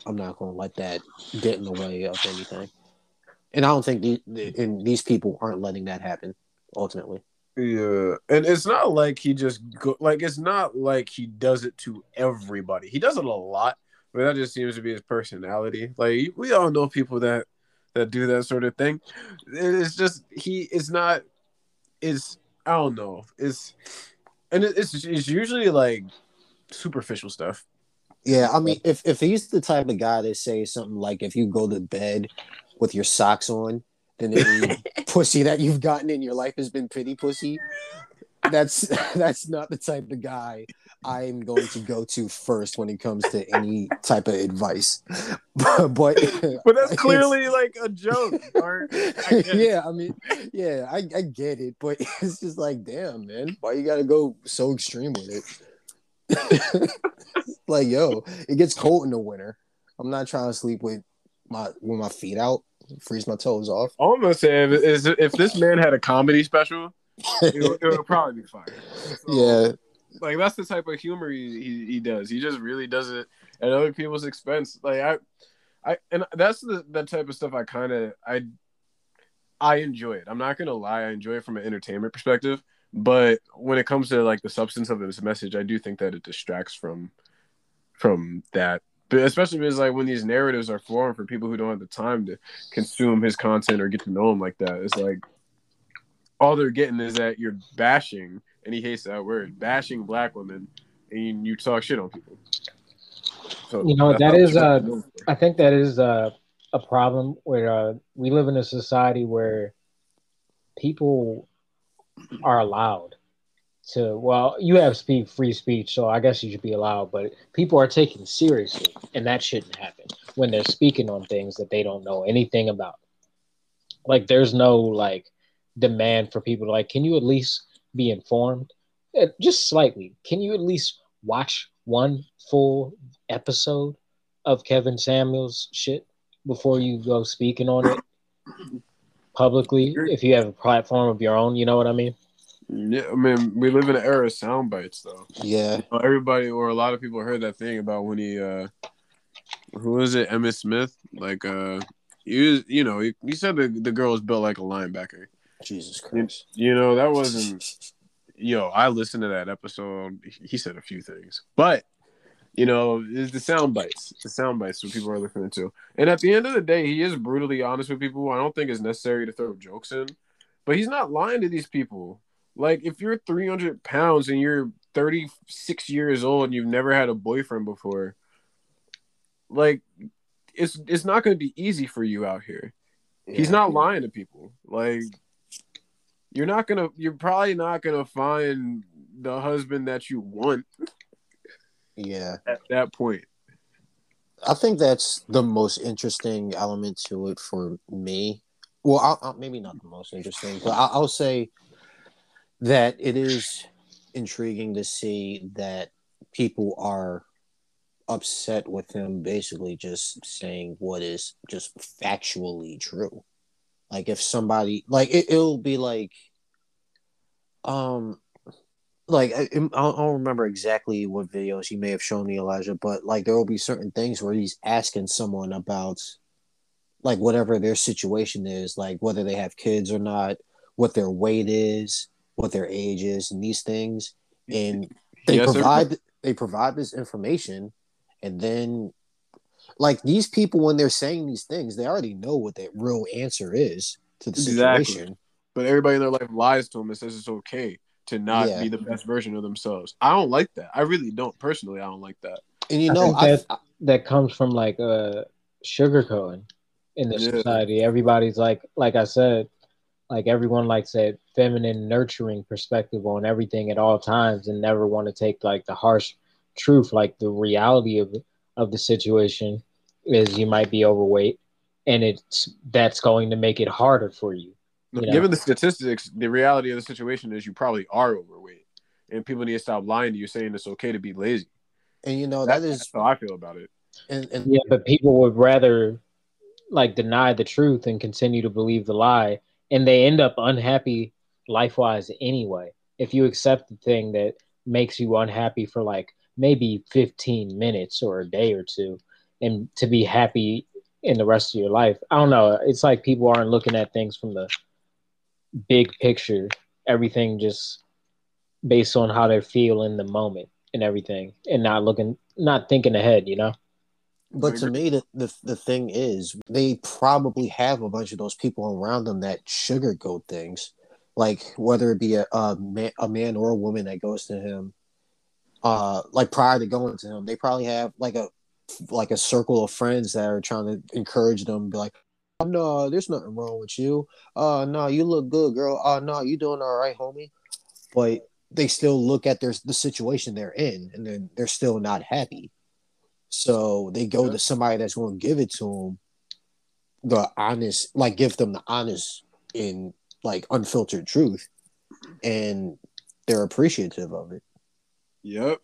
I'm not going to let that get in the way of anything. And I don't think these and these people aren't letting that happen. Ultimately, Yeah, and it's not like he just go like it's not like he does it to everybody. He does it a lot, but that just seems to be his personality. Like we all know people that that do that sort of thing. It's just he. is not. It's I don't know. It's and it's it's usually like superficial stuff. yeah. I mean, if if he's the type of guy that says something like, "If you go to bed with your socks on, then any pussy that you've gotten in your life has been pretty pussy," that's that's not the type of guy I'm going to go to first when it comes to any type of advice. but But that's clearly like a joke. Or it. yeah, I mean, yeah, I, I get it, but it's just like, damn, man, why you gotta go so extreme with it? like, yo, it gets cold in the winter. I'm not trying to sleep with my with my feet out, freeze my toes off. all I'm gonna say is if this man had a comedy special, it would probably be fire. So- yeah, like that's the type of humor he, he, he does. He just really does it at other people's expense. Like I, I and that's the the type of stuff I kind of I I enjoy it. I'm not gonna lie, I enjoy it from an entertainment perspective. But when it comes to like the substance of this message, I do think that it distracts from from that. But especially because like when these narratives are formed for people who don't have the time to consume his content or get to know him like that, it's like all they're getting is that you're bashing, and he hates that word, bashing black women, and you talk shit on people. So You know, that is, uh. I think that is uh, a problem where uh, we live in a society where people are allowed to. Well, you have speak free speech, so I guess you should be allowed. But people are taken seriously, and that shouldn't happen when they're speaking on things that they don't know anything about. Like, there's no like demand for people to like. Can you at least be informed? Uh, Just slightly. Can you at least watch one full episode of Kevin Samuels shit before you go speaking on it publicly if you have a platform of your own, you know what I mean? Yeah, I mean, we live in an era of sound bites, though. Yeah, You know, everybody or a lot of people heard that thing about when he, uh who was it, Emmett Smith? Like, uh he was, you know, he, he said the the girl was built like a linebacker. Jesus Christ. You know, that wasn't. Yo, I listened to that episode. He said a few things, but you know, it's the sound bites. The sound bites what people are listening to. And at the end of the day, he is brutally honest with people. I don't think it's necessary to throw jokes in, but he's not lying to these people. Like, if you're 300 pounds and you're 36 years old and you've never had a boyfriend before, like, it's it's not going to be easy for you out here. He's not lying to people. Like, you're not gonna. You're probably not gonna find the husband that you want Yeah. at that point. I think that's the most interesting element to it for me. Well, I'll, I'll, maybe not the most interesting, but I'll, I'll say that it is intriguing to see that people are upset with him basically just saying what is just factually true. Like if somebody like it, it'll be like um like I, I don't remember exactly what videos he may have shown me Elijah, but like there will be certain things where he's asking someone about like whatever their situation is, like whether they have kids or not, what their weight is, what their age is, and these things, and they Yes, sir. provide they provide this information, and then like these people when they're saying these things, they already know what the real answer is to the Exactly. situation. But everybody in their life lies to them and says it's okay to not Yeah. be the best version of themselves. I don't like that. I really don't. Personally, I don't like that. And you I know, think I, that that comes from like uh sugarcoating in this Yeah. society. Everybody's like like I said, like everyone likes that feminine nurturing perspective on everything at all times and never want to take like the harsh truth, like the reality of of the situation is you might be overweight and it's that's going to make it harder for you. You know? Given the statistics, the reality of the situation is you probably are overweight, and people need to stop lying to you saying it's okay to be lazy. and you know That- that is that's how I feel about it. and, and Yeah, but people would rather like deny the truth and continue to believe the lie, and they end up unhappy life wise anyway. If you accept the thing that makes you unhappy for like maybe 15 minutes or a day or two, and to be happy in the rest of your life, I don't know. It's like people aren't looking at things from the big picture, everything just based on how they feel in the moment and everything, and not looking, not thinking ahead, you know? But to me, the, the the thing is, they probably have a bunch of those people around them that sugarcoat things, like whether it be a a man, a man or a woman that goes to him, uh, like prior to going to him, they probably have like a like a circle of friends that are trying to encourage them, be like, oh, "No, there's nothing wrong with you. Uh, no, you look good, girl. Uh, no, you doing all right, homie." But they still look at their the situation they're in, and then they're still not happy. So they go to somebody that's going to give it to them, the honest, like give them the honest and like unfiltered truth, and they're appreciative of it. Yep.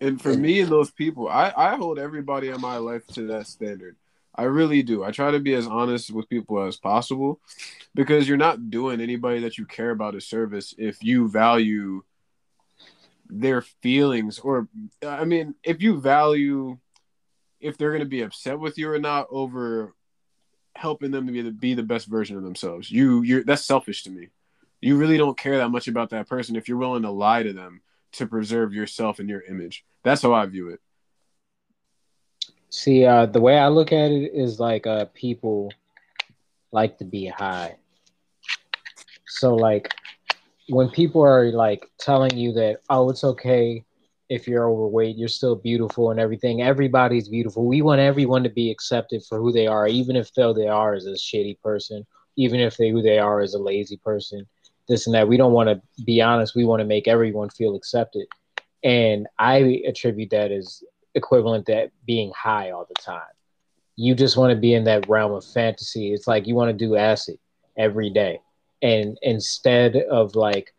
And for me and those people, I, I hold everybody in my life to that standard. I really do. I try to be as honest with people as possible because you're not doing anybody that you care about a service if you value their feelings or I mean, if you value if they're going to be upset with you or not over helping them to be the, be the best version of themselves. You you're that's selfish to me. You really don't care that much about that person if you're willing to lie to them to preserve yourself and your image. That's how I view it. See, uh, the way I look at it is like uh, people like to be high. So, like, when people are like telling you that, oh, it's okay if you're overweight, you're still beautiful and everything. Everybody's beautiful. We want everyone to be accepted for who they are, even if though they are as a shitty person, even if they who they are as a lazy person, this and that. We don't want to be honest. We want to make everyone feel accepted, and I attribute that as equivalent to being high all the time. You just want to be in that realm of fantasy. It's like you want to do acid every day. And instead of like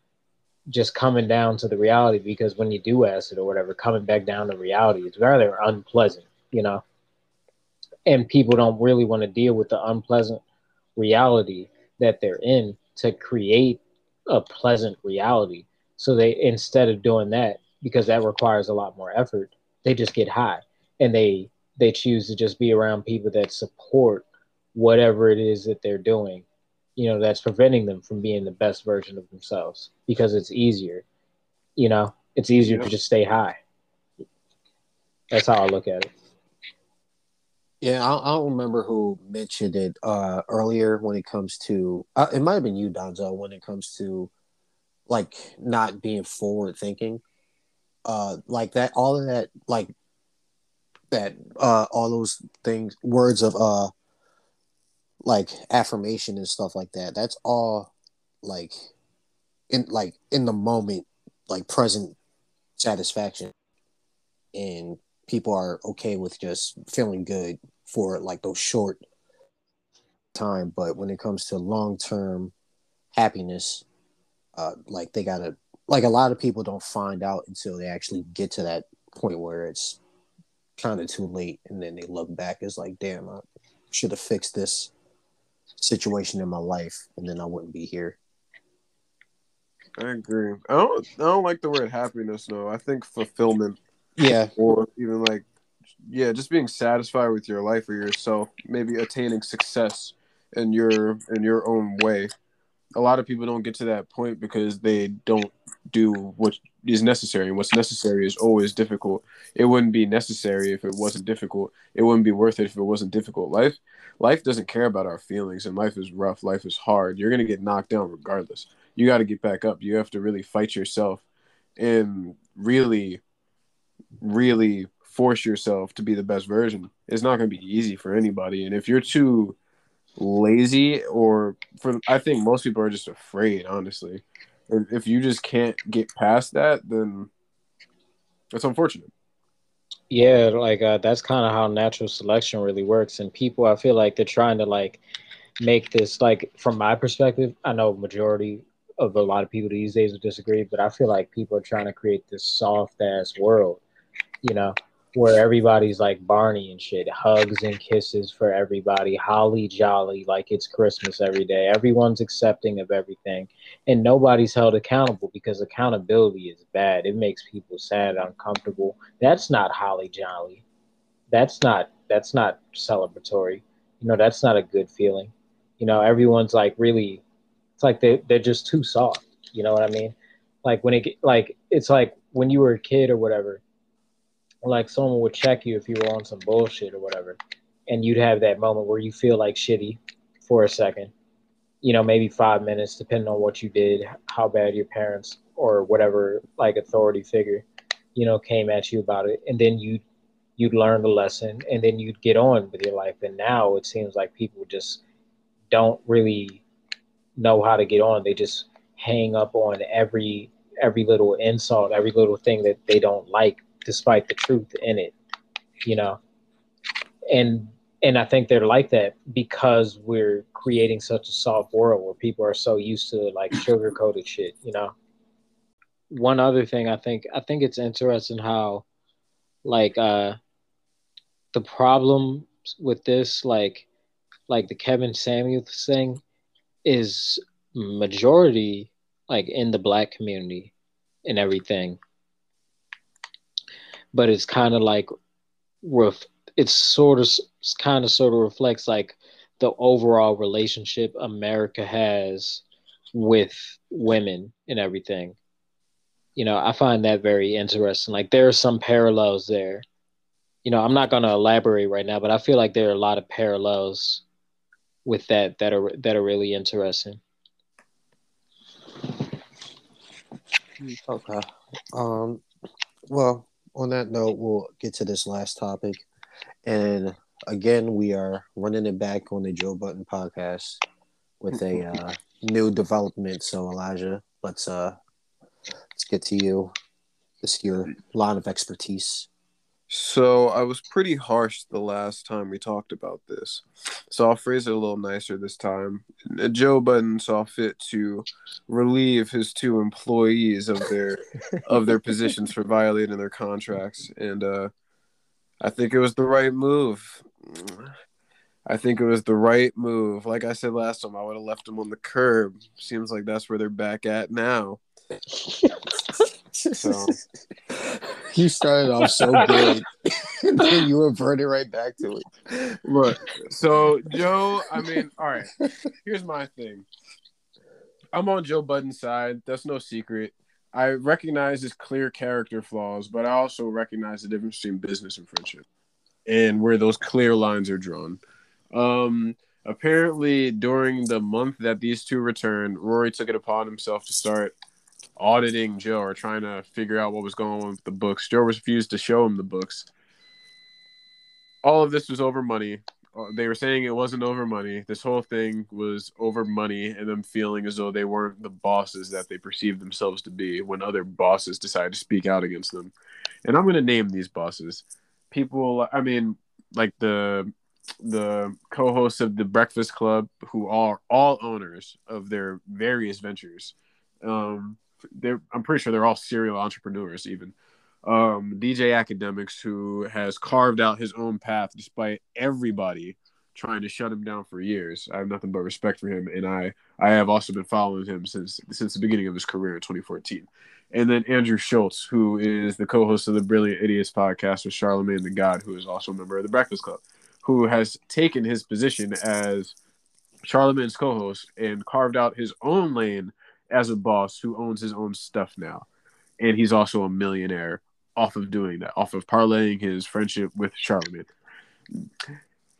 just coming down to the reality, because when you do acid or whatever, coming back down to reality, it's rather unpleasant, you know? And people don't really want to deal with the unpleasant reality that they're in to create a pleasant reality. So they instead of doing that because that requires a lot more effort, they just get high and they they choose to just be around people that support whatever it is that they're doing. You know, that's preventing them from being the best version of themselves because it's easier. You know, it's easier yeah. to just stay high. That's how I look at it. Yeah, I, I don't remember who mentioned it uh, earlier when it comes to. Uh, it might have been you, Donzo, when it comes to like not being forward thinking. Uh, like that, all of that, like that, uh, all those things, words of uh, like affirmation and stuff like that. That's all, like, in like in the moment, like present satisfaction, and people are okay with just feeling good for like those short time. But when it comes to long-term happiness uh like they gotta like a lot of people don't find out until they actually get to that point where it's kind of too late and then they look back it's like damn i should have fixed this situation in my life and then i wouldn't be here. I agree. I don't i don't like the word happiness though. I think fulfillment yeah. Or even like, yeah, just being satisfied with your life or yourself, maybe attaining success in your in your own way. A lot of people don't get to that point because they don't do what is necessary. And what's necessary is always difficult. It wouldn't be necessary if it wasn't difficult. It wouldn't be worth it if it wasn't difficult. Life life doesn't care about our feelings and life is rough, life is hard. You're gonna get knocked down regardless. You gotta get back up. You have to really fight yourself and really really force yourself to be the best version. It's not going to be easy for anybody. And if you're too lazy or for I think most people are just afraid, honestly. And if you just can't get past that, then it's unfortunate. Yeah, like uh, that's kind of how natural selection really works. And people, I feel like they're trying to like make this like from my perspective. I know majority of a lot of people these days would disagree, but I feel like people are trying to create this soft ass world you know, where everybody's like Barney and shit, hugs and kisses for everybody, holly jolly, like it's Christmas every day. Everyone's accepting of everything, and nobody's held accountable because accountability is bad. It makes people sad, uncomfortable. That's not holly jolly. That's not that's not celebratory. You know, that's not a good feeling. You know, everyone's like really, it's like they they're just too soft. You know what I mean? Like when it like it's like when you were a kid or whatever like someone would check you if you were on some bullshit or whatever, and you'd have that moment where you feel like shitty for a second, you know, maybe five minutes, depending on what you did, how bad your parents or whatever like authority figure, you know, came at you about it, and then you you'd learn the lesson, and then you'd get on with your life. And now it seems like people just don't really know how to get on. They just hang up on every every little insult, every little thing that they don't like despite the truth in it, you know. And and I think they're like that because we're creating such a soft world where people are so used to like sugar coated shit, you know. One other thing I think I think it's interesting how like uh the problem with this like like the Kevin Samuels thing is majority like in the black community and everything but it's kind of like ref- it's sort of kind of sort of reflects like the overall relationship America has with women and everything. You know, I find that very interesting. Like there are some parallels there. You know, I'm not going to elaborate right now, but I feel like there are a lot of parallels with that that are that are really interesting. Okay. Um well, on that note, we'll get to this last topic. And again, we are running it back on the Joe Budden podcast with a uh, new development. So Elijah, let's uh let's get to you. This your line of expertise. So I was pretty harsh the last time we talked about this. So I'll phrase it a little nicer this time. Joe Budden saw fit to relieve his two employees of their of their positions for violating their contracts, and uh, I think it was the right move. I think it was the right move. Like I said last time, I would have left them on the curb. Seems like that's where they're back at now. so. You started off so good, then you reverted right back to it. Look, so Joe, I mean, all right. Here's my thing. I'm on Joe Budden's side. That's no secret. I recognize his clear character flaws, but I also recognize the difference between business and friendship, and where those clear lines are drawn. Um, apparently, during the month that these two returned, Rory took it upon himself to start auditing Joe or trying to figure out what was going on with the books. Joe refused to show him the books. All of this was over money. Uh, they were saying it wasn't over money. This whole thing was over money and them feeling as though they weren't the bosses that they perceived themselves to be when other bosses decided to speak out against them. And I'm going to name these bosses. People, I mean, like the the co-hosts of the Breakfast Club, who are all owners of their various ventures. Um, they're I'm pretty sure they're all serial entrepreneurs even. Um, DJ Akademiks, who has carved out his own path despite everybody trying to shut him down for years. I have nothing but respect for him, and I I have also been following him since since the beginning of his career in 2014. And then Andrew Schulz, who is the co-host of the Brilliant Idiots podcast with Charlemagne the God, who is also a member of the Breakfast Club, who has taken his position as Charlemagne's co-host and carved out his own lane as a boss who owns his own stuff now. And he's also a millionaire off of doing that, off of parlaying his friendship with Charlemagne.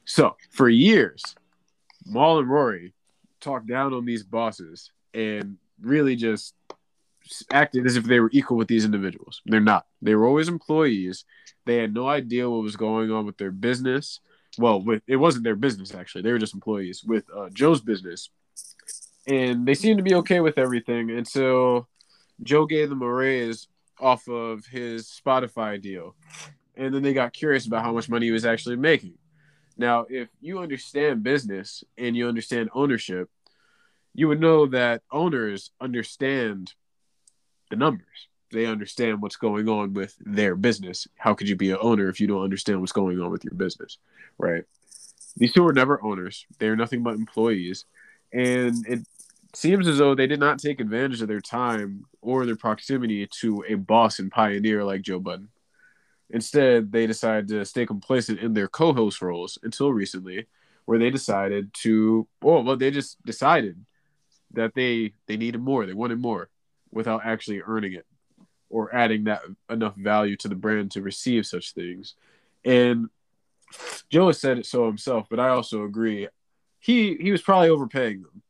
So for years, Mal and Rory talked down on these bosses and really just acted as if they were equal with these individuals. They're not. They were always employees. They had no idea what was going on with their business. Well, with it wasn't their business actually. They were just employees with uh, Joe's business and they seemed to be okay with everything until Joe gave them a raise off of his Spotify deal. And then they got curious about how much money he was actually making. Now, if you understand business and you understand ownership, you would know that owners understand the numbers. They understand what's going on with their business. How could you be an owner if you don't understand what's going on with your business? Right. These two were never owners. They are nothing but employees. And it seems as though they did not take advantage of their time or their proximity to a boss and pioneer like Joe Budden. Instead, they decided to stay complacent in their co-host roles until recently, where they decided to well, well, they just decided that they they needed more, they wanted more, without actually earning it or adding that enough value to the brand to receive such things. And Joe has said it so himself, but I also agree. He he was probably overpaying them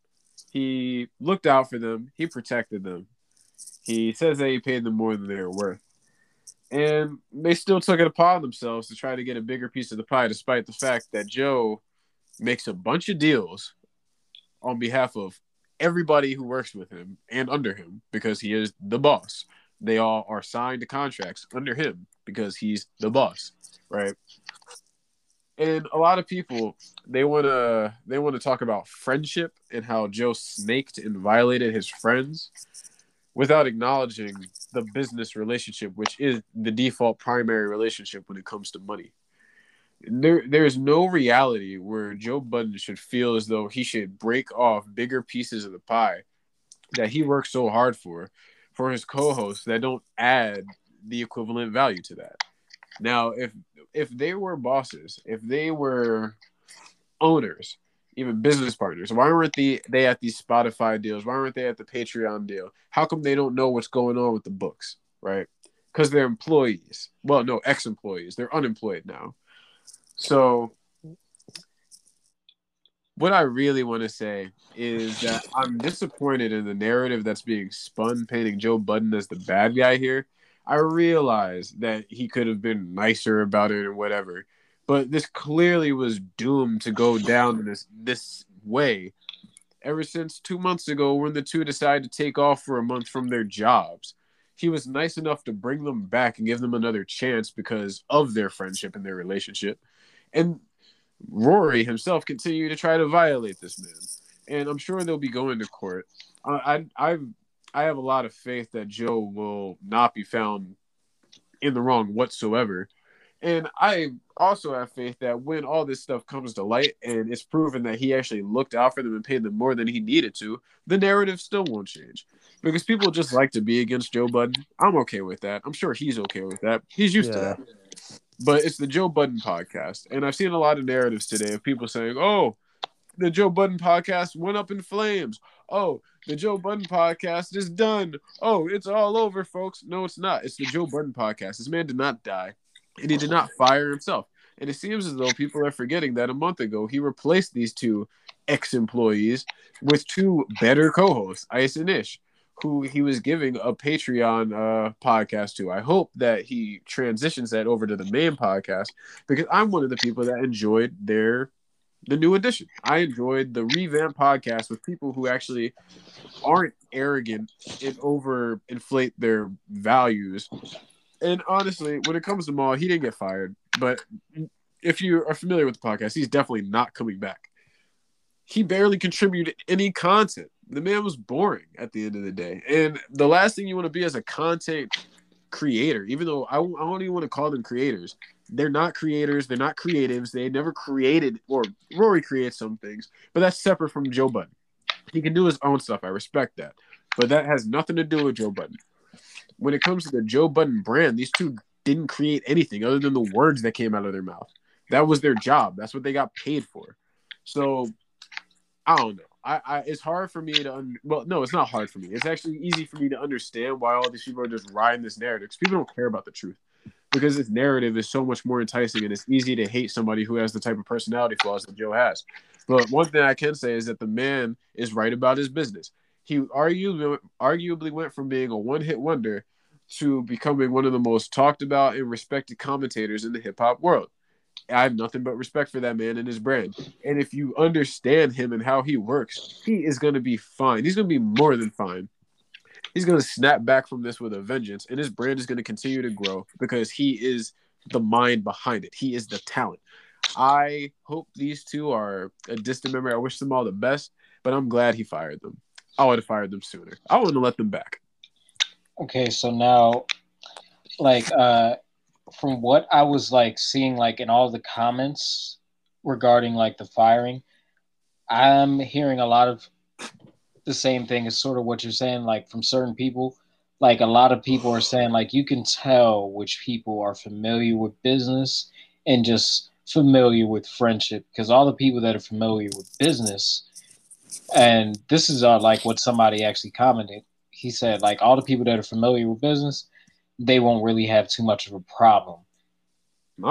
he looked out for them. He protected them. He says that he paid them more than they were worth. And they still took it upon themselves to try to get a bigger piece of the pie, despite the fact that Joe makes a bunch of deals on behalf of everybody who works with him and under him because he is the boss. They all are signed to contracts under him because he's the boss, right? And a lot of people they want to they want to talk about friendship and how Joe snaked and violated his friends without acknowledging the business relationship which is the default primary relationship when it comes to money. There there's no reality where Joe Budden should feel as though he should break off bigger pieces of the pie that he works so hard for for his co-hosts that don't add the equivalent value to that. Now if if they were bosses, if they were owners, even business partners, why weren't they they at these Spotify deals? Why weren't they at the Patreon deal? How come they don't know what's going on with the books, right? Because they're employees. Well, no, ex-employees. They're unemployed now. So what I really want to say is that I'm disappointed in the narrative that's being spun, painting Joe Budden as the bad guy here. I realize that he could have been nicer about it or whatever, but this clearly was doomed to go down this this way. Ever since two months ago, when the two decided to take off for a month from their jobs, he was nice enough to bring them back and give them another chance because of their friendship and their relationship. And Rory himself continued to try to violate this man, and I'm sure they'll be going to court. I, I I've I have a lot of faith that Joe will not be found in the wrong whatsoever. And I also have faith that when all this stuff comes to light and it's proven that he actually looked out for them and paid them more than he needed to, the narrative still won't change. Because people just like to be against Joe Budden. I'm okay with that. I'm sure he's okay with that. He's used to that. But it's the Joe Budden podcast. And I've seen a lot of narratives today of people saying, oh, the Joe Budden podcast went up in flames. Oh, the Joe Budden podcast is done. Oh, it's all over, folks. No, it's not. It's the Joe Budden podcast. This man did not die, and he did not fire himself. And it seems as though people are forgetting that a month ago he replaced these two ex-employees with two better co-hosts, Ice and Ish, who he was giving a Patreon uh, podcast to. I hope that he transitions that over to the main podcast because I'm one of the people that enjoyed their the new edition. I enjoyed the revamped podcast with people who actually aren't arrogant and over inflate their values. And honestly, when it comes to Mal, he didn't get fired. But if you are familiar with the podcast, he's definitely not coming back. He barely contributed any content. The man was boring at the end of the day. And the last thing you want to be as a content creator, even though I, I don't even want to call them creators, they're not creators. They're not creatives. They never created, or Rory creates some things, but that's separate from Joe Budden. He can do his own stuff. I respect that, but that has nothing to do with Joe Budden. When it comes to the Joe Budden brand, these two didn't create anything other than the words that came out of their mouth. That was their job. That's what they got paid for. So I don't know. I, I it's hard for me to un- well, no, it's not hard for me. It's actually easy for me to understand why all these people are just riding this narrative because people don't care about the truth because this narrative is so much more enticing and it's easy to hate somebody who has the type of personality flaws that Joe has. But one thing I can say is that the man is right about his business. He arguably, arguably went from being a one hit wonder to becoming one of the most talked about and respected commentators in the hip hop world. I have nothing but respect for that man and his brand. And if you understand him and how he works, he is going to be fine. He's going to be more than fine he's going to snap back from this with a vengeance and his brand is going to continue to grow because he is the mind behind it. He is the talent. I hope these two are a distant memory. I wish them all the best but i'm glad he fired them. I would have fired them sooner. I wouldn't have let them back. Okay, so now, like, uh, from what I was like seeing, like in all the comments regarding like the firing, I'm hearing a lot of the same thing as sort of what you're saying, like from certain people. Like a lot of people are saying, like you can tell which people are familiar with business and just familiar with friendship, because all the people that are familiar with business, and this is uh, like what somebody actually commented he said like all the people that are familiar with business, they won't really have too much of a problem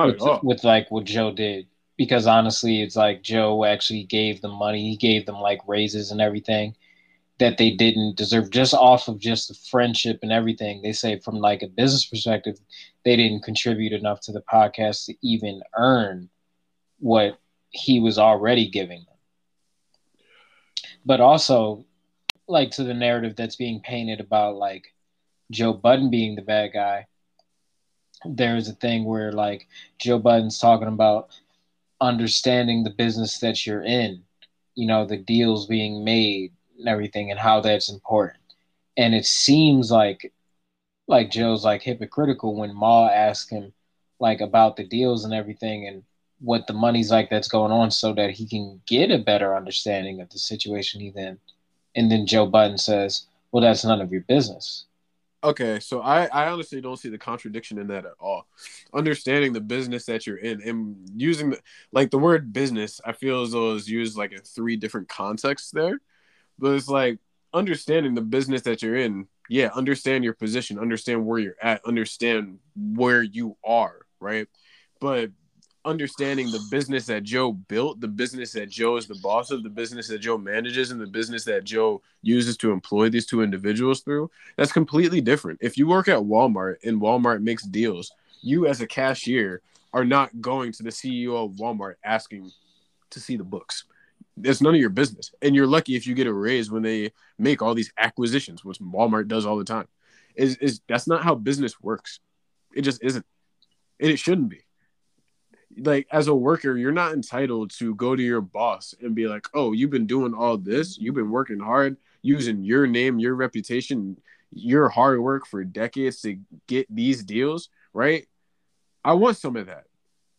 with, with like what Joe did because honestly, it's like Joe actually gave them money. He gave them like raises and everything that they didn't deserve just off of just the friendship and everything. They say from like a business perspective, they didn't contribute enough to the podcast to even earn what he was already giving them. But also, like to the narrative that's being painted about like Joe Budden being the bad guy. There's a thing where like Joe Budden's talking about understanding the business that you're in, you know, the deals being made and everything and how that's important. And it seems like like Joe's like hypocritical when Ma asks him like about the deals and everything and what the money's like that's going on so that he can get a better understanding of the situation he's in. And then Joe Budden says, Well, that's none of your business. Okay, so I, I honestly don't see the contradiction in that at all. Understanding the business that you're in and using the like the word business, I feel as though is used like in three different contexts there. But it's like understanding the business that you're in, yeah, understand your position, understand where you're at, understand where you are, right? But understanding the business that Joe built, the business that Joe is the boss of, the business that Joe manages, and the business that Joe uses to employ these two individuals through, that's completely different. If you work at Walmart and Walmart makes deals, you as a cashier are not going to the CEO of Walmart asking to see the books. It's none of your business. And you're lucky if you get a raise when they make all these acquisitions, which Walmart does all the time. Is is that's not how business works. It just isn't. And it shouldn't be like as a worker, you're not entitled to go to your boss and be like, "Oh, you've been doing all this. You've been working hard, using your name, your reputation, your hard work for decades to get these deals, right? I want some of that,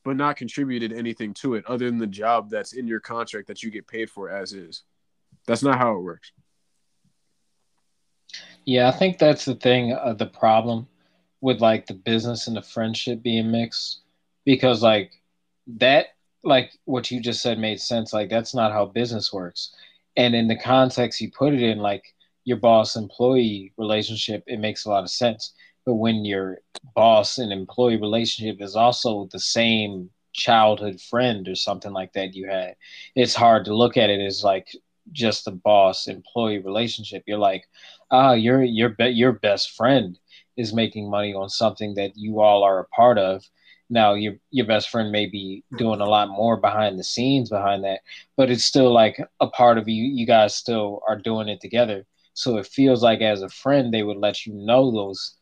but not contributed anything to it other than the job that's in your contract that you get paid for as is. That's not how it works. Yeah, I think that's the thing, uh, the problem with like the business and the friendship being mixed because like that like what you just said made sense like that's not how business works and in the context you put it in like your boss employee relationship it makes a lot of sense when your boss and employee relationship is also the same childhood friend or something like that you had it's hard to look at it as like just a boss employee relationship. You're like ah your your be- your best friend is making money on something that you all are a part of. Now your your best friend may be doing a lot more behind the scenes behind that but it's still like a part of you you guys still are doing it together. So it feels like as a friend they would let you know those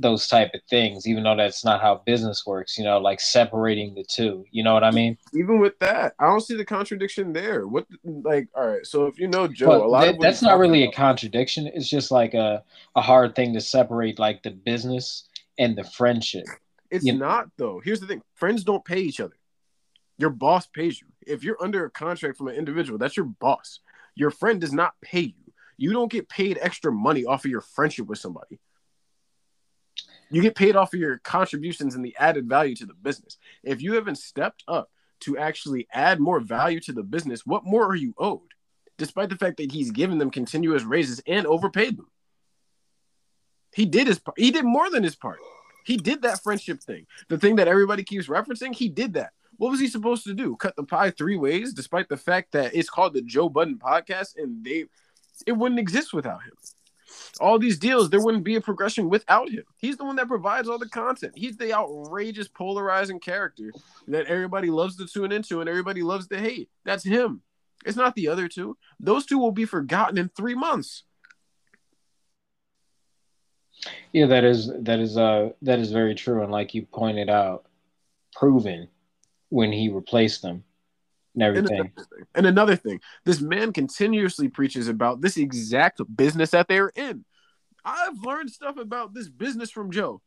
those type of things even though that's not how business works you know like separating the two you know what i mean Even with that, I don't see the contradiction there. What like all right, so if you know Joe, a lot that- of that's not really a contradiction it's just like a, a hard thing to separate like the business and the friendship It's you- not though. Here's the thing: friends don't pay each other. Your boss pays you. If you're under a contract from an individual, that's your boss. Your friend does not pay you. You don't get paid extra money off of your friendship with somebody. You get paid off of your contributions and the added value to the business. If you haven't stepped up to actually add more value to the business, what more are you owed? Despite the fact that he's given them continuous raises and overpaid them. He did his part. He did more than his part. He did that friendship thing. The thing that everybody keeps referencing, he did that. What was he supposed to do? Cut the pie three ways, despite the fact that it's called the Joe Budden podcast and they it wouldn't exist without him. All these deals, there wouldn't be a progression without him. He's the one that provides all the content. He's the outrageous, polarizing character that everybody loves to tune into and everybody loves to hate. That's him. It's not the other two. Those two will be forgotten in three months. Yeah, that is that is uh that is very true, and like you pointed out, proven when he replaced them and And everything. another, thing, and another thing, this man continuously preaches about this exact business that they're in. I've learned stuff about this business from Joe.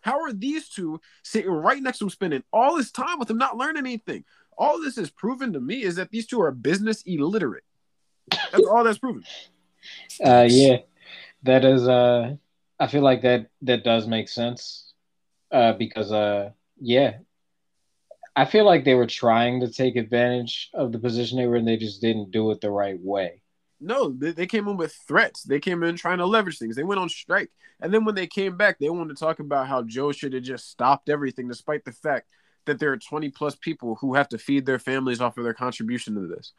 How are these two sitting right next to him, spending all this time with him, not learning anything? All this has proven to me is that these two are business illiterate. That's all that's proven. Uh, yeah, that is. Uh, I feel like that that does make sense. Uh, because uh, yeah, I feel like they were trying to take advantage of the position they were in. They just didn't do it the right way. No, they, they came in with threats. They came in trying to leverage things. They went on strike. And then when they came back, they wanted to talk about how Joe should have just stopped everything, despite the fact that there are 20 plus people who have to feed their families off of their contribution to this.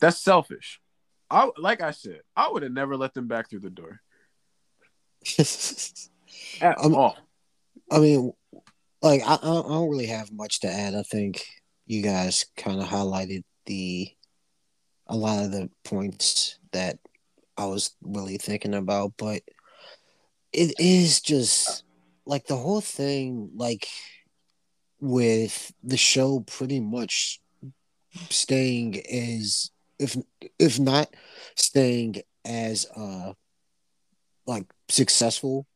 That's selfish. I like I said, I would have never let them back through the door at Um, all. I mean, like I, I don't really have much to add. I think you guys kind of highlighted the a lot of the points that I was really thinking about, but it is just like the whole thing, like with the show, pretty much staying as if if not staying as uh like successful,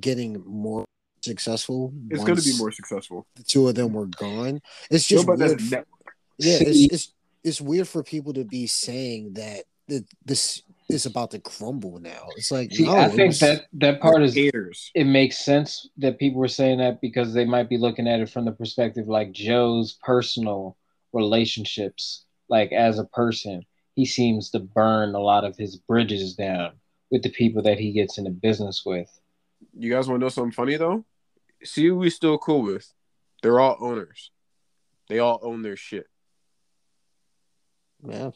getting more successful. It's going to be more successful. The two of them were gone. It's just Budden weird. has network. Yeah, it's, it's it's weird for people to be saying that that this is about to crumble now. It's like See, no, I it think was- that that part is haters. it makes sense that people were saying that because they might be looking at it from the perspective like Joe's personal relationships, like as a person, he seems to burn a lot of his bridges down with the people that he gets into business with. You guys want to know something funny though? See who we still cool with? They're all owners. They all own their shit. yeah.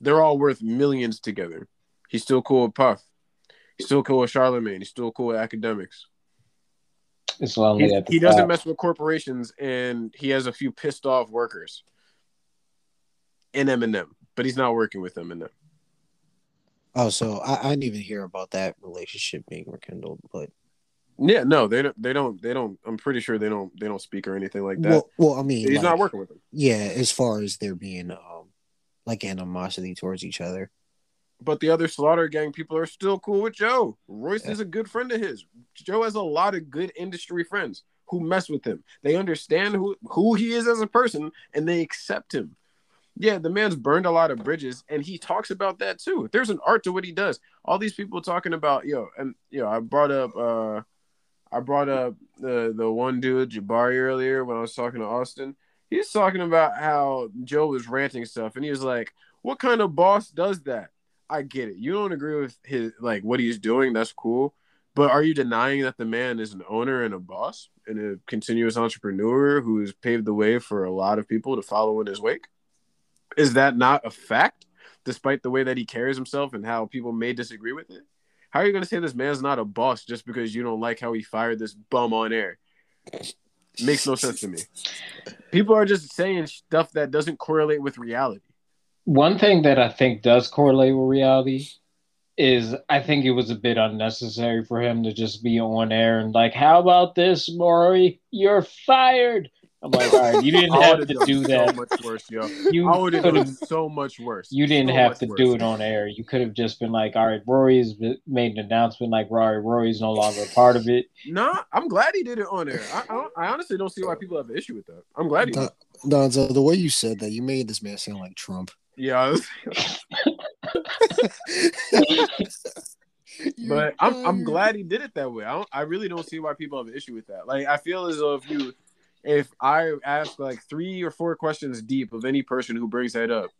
They're all worth millions together. He's still cool with Puff. He's still cool with Charlemagne. He's still cool with Akademiks. It's lonely He, at the he doesn't mess with corporations, and he has a few pissed off workers. In Eminem, but he's not working with Eminem. Oh, so I, I didn't even hear about that relationship being rekindled, but Yeah, no, they don't. They don't. They don't. I'm pretty sure they don't. They don't speak or anything like that. well, well, I mean, he's like, not working with them. Yeah, as far as there being um like animosity towards each other. but the other Slaughter Gang people are still cool with Joe. Royce yeah. is a good friend of his. Joe has a lot of good industry friends who mess with him. They understand who who he is as a person and they accept him. Yeah, the man's burned a lot of bridges, and he talks about that too. There's an art to what he does. All these people talking about, yo, and yo, I brought up, uh, I brought up the the one dude Jabari earlier when I was talking to Austin. He's talking about how Joe was ranting stuff, and he was like, "What kind of boss does that?" I get it. You don't agree with his like what he's doing. That's cool. But are you denying that the man is an owner and a boss and a continuous entrepreneur who has paved the way for a lot of people to follow in his wake? Is that not a fact, despite the way that he carries himself and how people may disagree with it? How are you to say this man's not a boss just because you don't like how he fired this bum on air? Makes no sense to me. People are just saying stuff that doesn't correlate with reality. One thing that I think does correlate with reality is I think it was a bit unnecessary for him to just be on air and like, how about this, Maury? You're fired. I'm like, all right, you didn't have to do that. So much worse, yo. You I would have done so much worse. You didn't so have to worse. do it on air. You could have just been like, all right, Rory's made an announcement like, Rory, Rory's no longer a part of it. No, nah, I'm glad he did it on air. I, I, I, honestly don't see why people have an issue with that. I'm glad he. Don, Donzo, the way you said that, you made this man sound like Trump. Yeah. but I'm I'm glad he did it that way. I don't, I really don't see why people have an issue with that. Like I feel as though if you if I ask like three or four questions deep of any person who brings that up,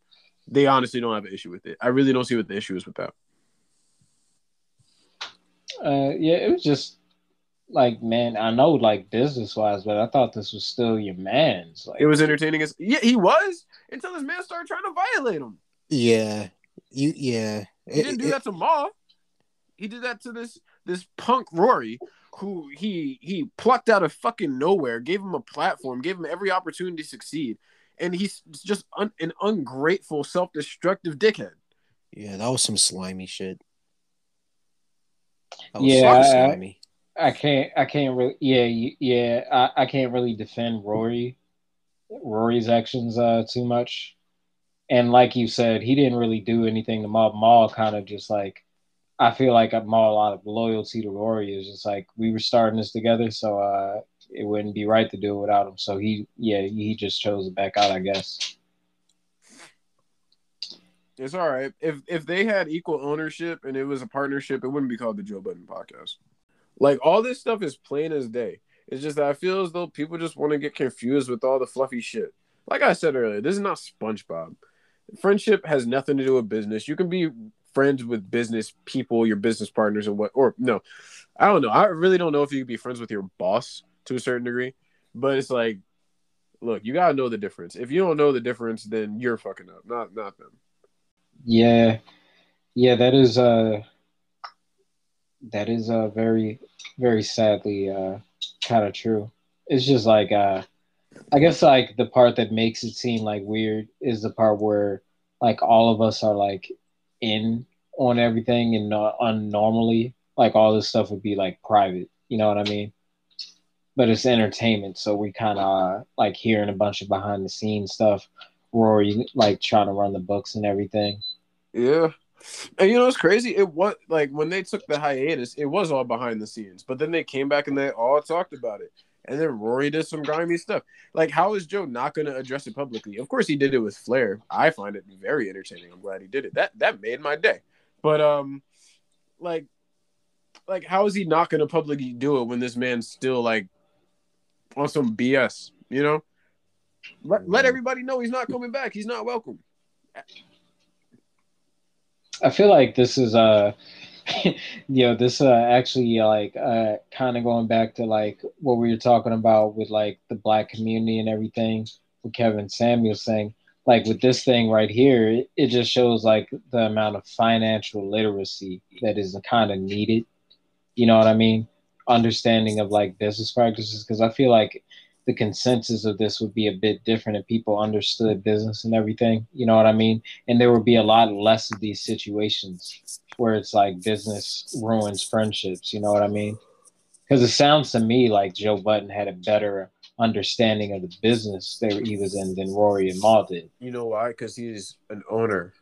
they honestly don't have an issue with it. I really don't see what the issue is with that. Uh, yeah, it was just like man, I know like business wise, but I thought this was still your man's. Like it was entertaining as yeah, he was until his man started trying to violate him. Yeah, you yeah. He it, didn't do it, that to Ma. He did that to this this punk Rory, who he he plucked out of fucking nowhere, gave him a platform, gave him every opportunity to succeed, and he's just un, an ungrateful, self-destructive dickhead. Yeah, that was some slimy shit. yeah, slimy. I, I, can't. I can't really. Yeah, yeah. I, I can't really defend Rory, Rory's actions uh too much. And like you said, he didn't really do anything to Mob Mal. Kind of just like I feel like I'm all out of loyalty to Rory. Is just like we were starting this together, so uh, it wouldn't be right to do it without him. So he, yeah, he just chose to back out, I guess. It's all right. If if they had equal ownership and it was a partnership, it wouldn't be called the Joe Budden podcast. Like all this stuff is plain as day. It's just that I feel as though people just want to get confused with all the fluffy shit. Like I said earlier, this is not SpongeBob. Friendship has nothing to do with business. You can be friends with business people, your business partners, and what, or no, I don't know. I really don't know if you can be friends with your boss to a certain degree, but it's like, look, you gotta know the difference. If you don't know the difference, then you're fucking up, not not them. Yeah, yeah, that is uh, that is uh very very sadly uh kind of true. It's just like uh, I guess like the part that makes it seem like weird is the part where like all of us are like in on everything and not on normally. like all this stuff would be like private you know what i mean? But it's entertainment so we kind of like hearing a bunch of behind the scenes stuff. Rory like trying to run the books and everything. Yeah. And you know it's crazy? It was like when they took the hiatus it was all behind the scenes but then they came back and they all talked about it and then Rory did some grimy stuff. Like, how is Joe not going to address it publicly? Of course, he did it with flair. I find it very entertaining. I'm glad he did it. That that made my day. But um, like, like, how is he not going to publicly do it when this man's still like on some BS? You know, let let everybody know he's not coming back. He's not welcome. I feel like this is uh you know, this uh, actually like uh, kind of going back to like what we were talking about with like the black community and everything. With Kevin Samuel saying, like with this thing right here, it, it just shows like the amount of financial literacy that is kind of needed. You know what I mean? Understanding of like business practices because I feel like the consensus of this would be a bit different if people understood business and everything. You know what I mean? And there would be a lot less of these situations where it's like business ruins friendships. You know what I mean? Because it sounds to me like Joe Budden had a better understanding of the business that he was in than Rory and Mal did. You know why? Because he's an owner.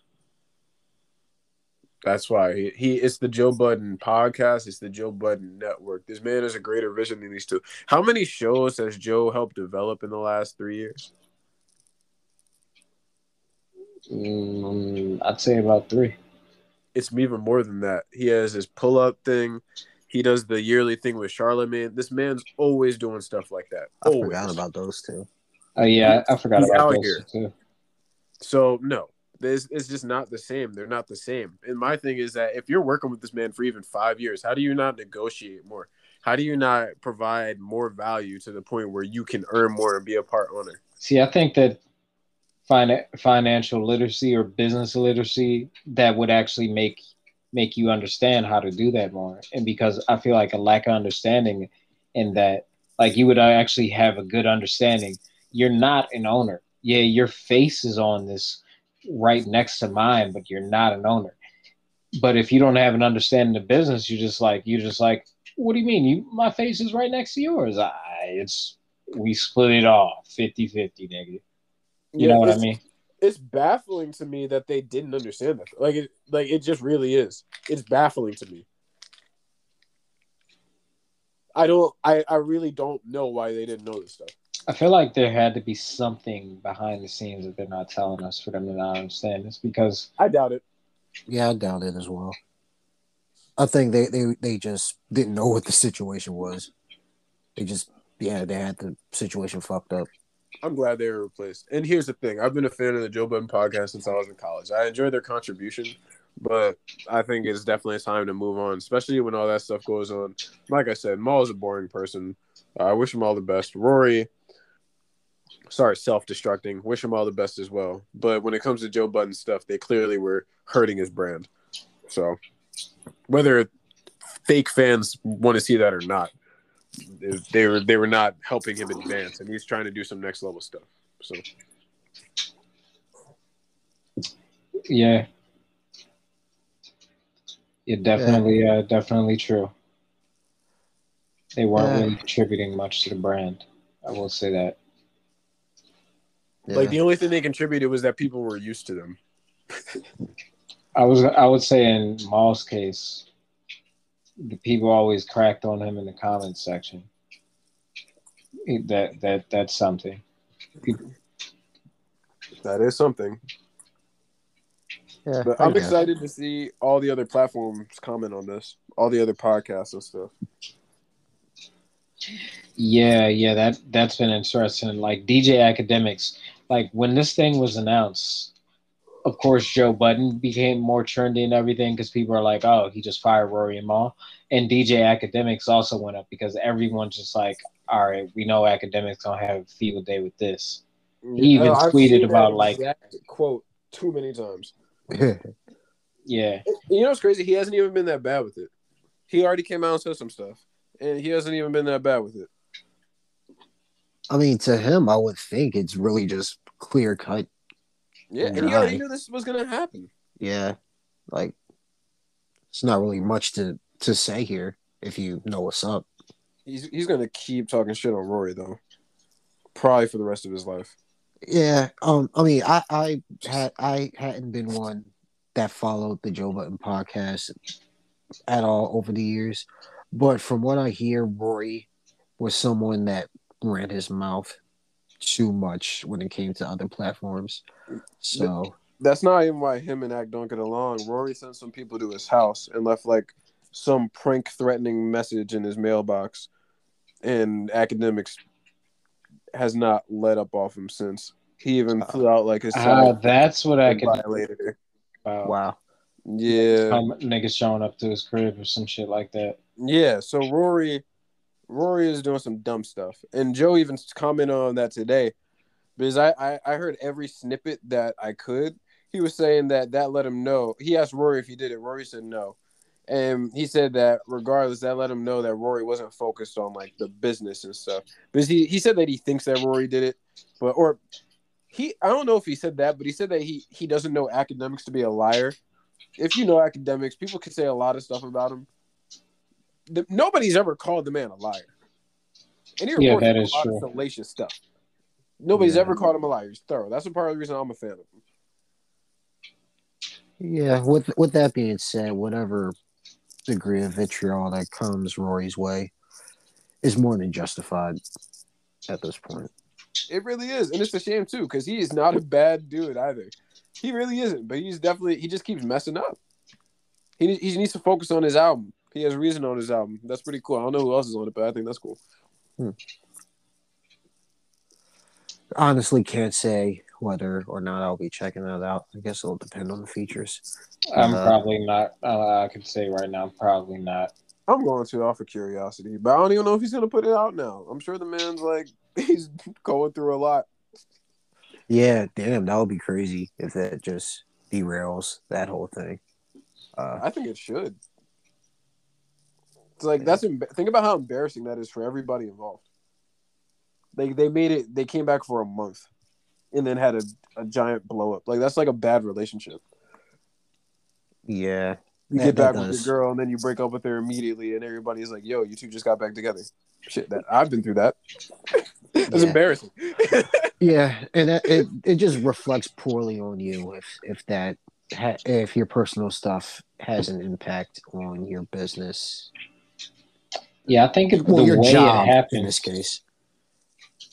That's why he, he it's the Joe Budden podcast. It's the Joe Budden network. This man has a greater vision than these two. How many shows has Joe helped develop in the last three years? Mm, I'd say about three. It's even more than that. He has his pull up thing. He does the yearly thing with Charlemagne. This man's always doing stuff like that. I forgot about those two. Oh yeah, I, I forgot He's about out those here. too. So no, this it's just not the same. They're not the same. And my thing is that if you're working with this man for even five years, how do you not negotiate more? How do you not provide more value to the point where you can earn more and be a part owner? See, I think that fin- financial literacy or business literacy that would actually make make you understand how to do that more. And because I feel like a lack of understanding in that, like you would actually have a good understanding. You're not an owner. Yeah, your face is on this right next to mine, but you're not an owner. But if you don't have an understanding of business, you're just like you're just like, what do you mean? You my face is right next to yours. I it's we split it off 50-50, nigga. You know what I mean? It's baffling to me that they didn't understand that. Like it, like it just really is. It's baffling to me. I don't. I I really don't know why they didn't know this stuff. I feel like there had to be something behind the scenes that they're not telling us for them to not understand this because I doubt it. Yeah, I doubt it as well. I think they, they, they just didn't know what the situation was. They just yeah, they had the situation fucked up. I'm glad they were replaced. And here's the thing: I've been a fan of the Joe Budden podcast since I was in college. I enjoy their contribution, but I think it's definitely time to move on, especially when all that stuff goes on. Like I said, Mal is a boring person. Uh, I wish him all the best. Rory, sorry, self-destructing. Wish him all the best as well. But when it comes to Joe Budden stuff, they clearly were hurting his brand. So whether fake fans want to see that or not, they were they were not helping him advance, and he's trying to do some next level stuff. So yeah. Yeah, definitely uh definitely true. They weren't Yeah. really contributing much to the brand. I will say that. Yeah. like the only thing they contributed was that people were used to them. I was I would say in Mal's case, the people always cracked on him in the comments section. That that that's something. That is something. yeah, But I I'm guess. excited to see all the other platforms comment on this, all the other podcasts and stuff. Yeah, yeah, that that's been interesting. Like DJ Akademiks, like when this thing was announced, of course Joe Budden became more trendy and everything because people are like, oh, he just fired Rory and Mal, and DJ Akademiks also went up because everyone's just like, all right, we know Akademiks don't have a field day with this. He even I've tweeted seen that about, like- exact quote too many times. Yeah, You know what's crazy? He hasn't even been that bad with it. He already came out and said some stuff, and he hasn't even been that bad with it. I mean, to him, I would think it's really just clear cut. Yeah, and he already knew this was gonna happen. Yeah, like it's not really much to to say here if you know what's up. He's he's gonna keep talking shit on Rory though, probably for the rest of his life. Yeah, um, I mean, I I had I hadn't been one that followed the Joe Budden podcast at all over the years, but from what I hear, Rory was someone that ran his mouth too much when it came to other platforms. So That's not even why him and Ak don't get along. Rory sent some people to his house and left like some prank threatening message in his mailbox, and Akademiks has not let up off him since. He even flew out like his uh, that's what I and could violated her. wow, Yeah, Um, niggas showing up to his crib or some shit like that. yeah. So Rory, Rory is doing some dumb stuff, and Joe even commented on that today because I, I I heard every snippet that I could. He was saying that that let him know. He asked Rory if he did it. Rory said no, and he said that regardless, that let him know that Rory wasn't focused on like the business and stuff. Because he he said that he thinks that Rory did it, but or he I don't know if he said that, but he said that he he doesn't know Akademiks to be a liar. If you know Akademiks, people can say a lot of stuff about him. The, nobody's ever called the man a liar, and he Yeah, reports that a lot true. of salacious stuff. Nobody's Yeah. ever called him a liar. He's thorough. That's a part of the reason I'm a fan of him. Yeah. With with that being said, whatever degree of vitriol that comes Rory's way is more than justified at this point. It really is, and it's a shame too because he is not a bad dude either. He really isn't, but he's definitely he just keeps messing up. He he needs to focus on his album. He has reason on his album. That's pretty cool. I don't know who else is on it, but I think that's cool. Hmm. Honestly, can't say whether or not I'll be checking that out. I guess it'll depend on the features. I'm Uh, probably not. Uh, I can say right now, probably not. I'm going to off of curiosity, but I don't even know if he's gonna put it out now. I'm sure the man's like he's going through a lot. Yeah, damn, that would be crazy if that just derails that whole thing. Uh, I think it should. It's like that's think about how embarrassing that is for everybody involved. They they made it. They came back for a month, and then had a, a giant blow up. Like that's like a bad relationship. yeah, You That- get back with does. your girl, and then you break up with her immediately, and everybody's like, "Yo, you two just got back together." Shit, that I've been through that. it's Yeah. embarrassing. yeah, and that, it it just reflects poorly on you if if that ha- if your personal stuff has an impact on your business. Yeah, I think it, Well, the your way job it happened. in this case.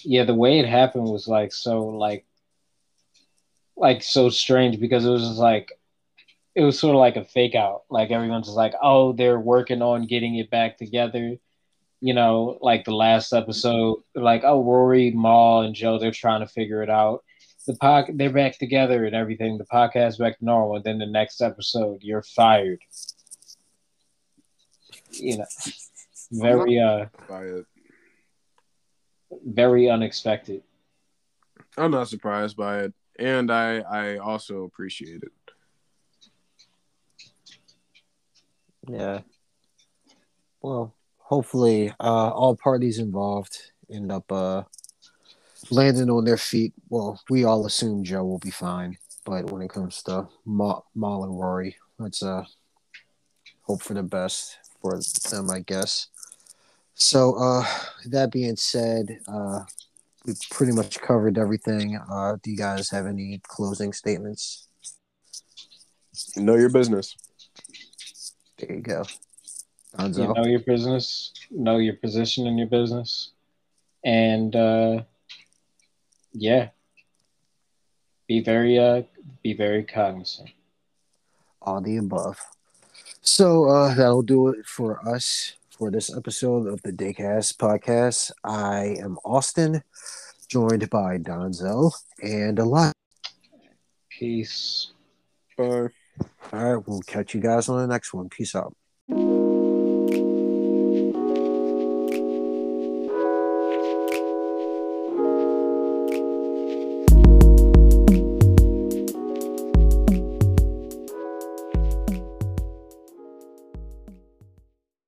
yeah, the way it happened was like so like like so strange because it was just like it was sort of like a fake out. Like everyone's just like, oh, they're working on getting it back together. You know, like the last episode, like, oh, Rory, Mal, and Joe, they're trying to figure it out. The pod, they're back together and everything. The podcast back to normal. And then the next episode, you're fired. You know, very uh, By it. very unexpected. I'm not surprised by it, and I I also appreciate it. Yeah. Well, hopefully, uh, all parties involved end up uh, landing on their feet. Well, we all assume Joe will be fine, but when it comes to Ma- Mal and Rory, let's uh, hope for the best for them, I guess. So, uh, that being said, uh, we've pretty much covered everything. Uh, do you guys have any closing statements? Know your business. There you go. you know your business, know your position in your business, and uh, yeah, be very uh, be very cognizant. all the above. So uh, that'll do it for us for this episode of the Daycast podcast. I am Austin, joined by Donzel and a lot. Peace. Bye. All right, we'll catch you guys on the next one. Peace out.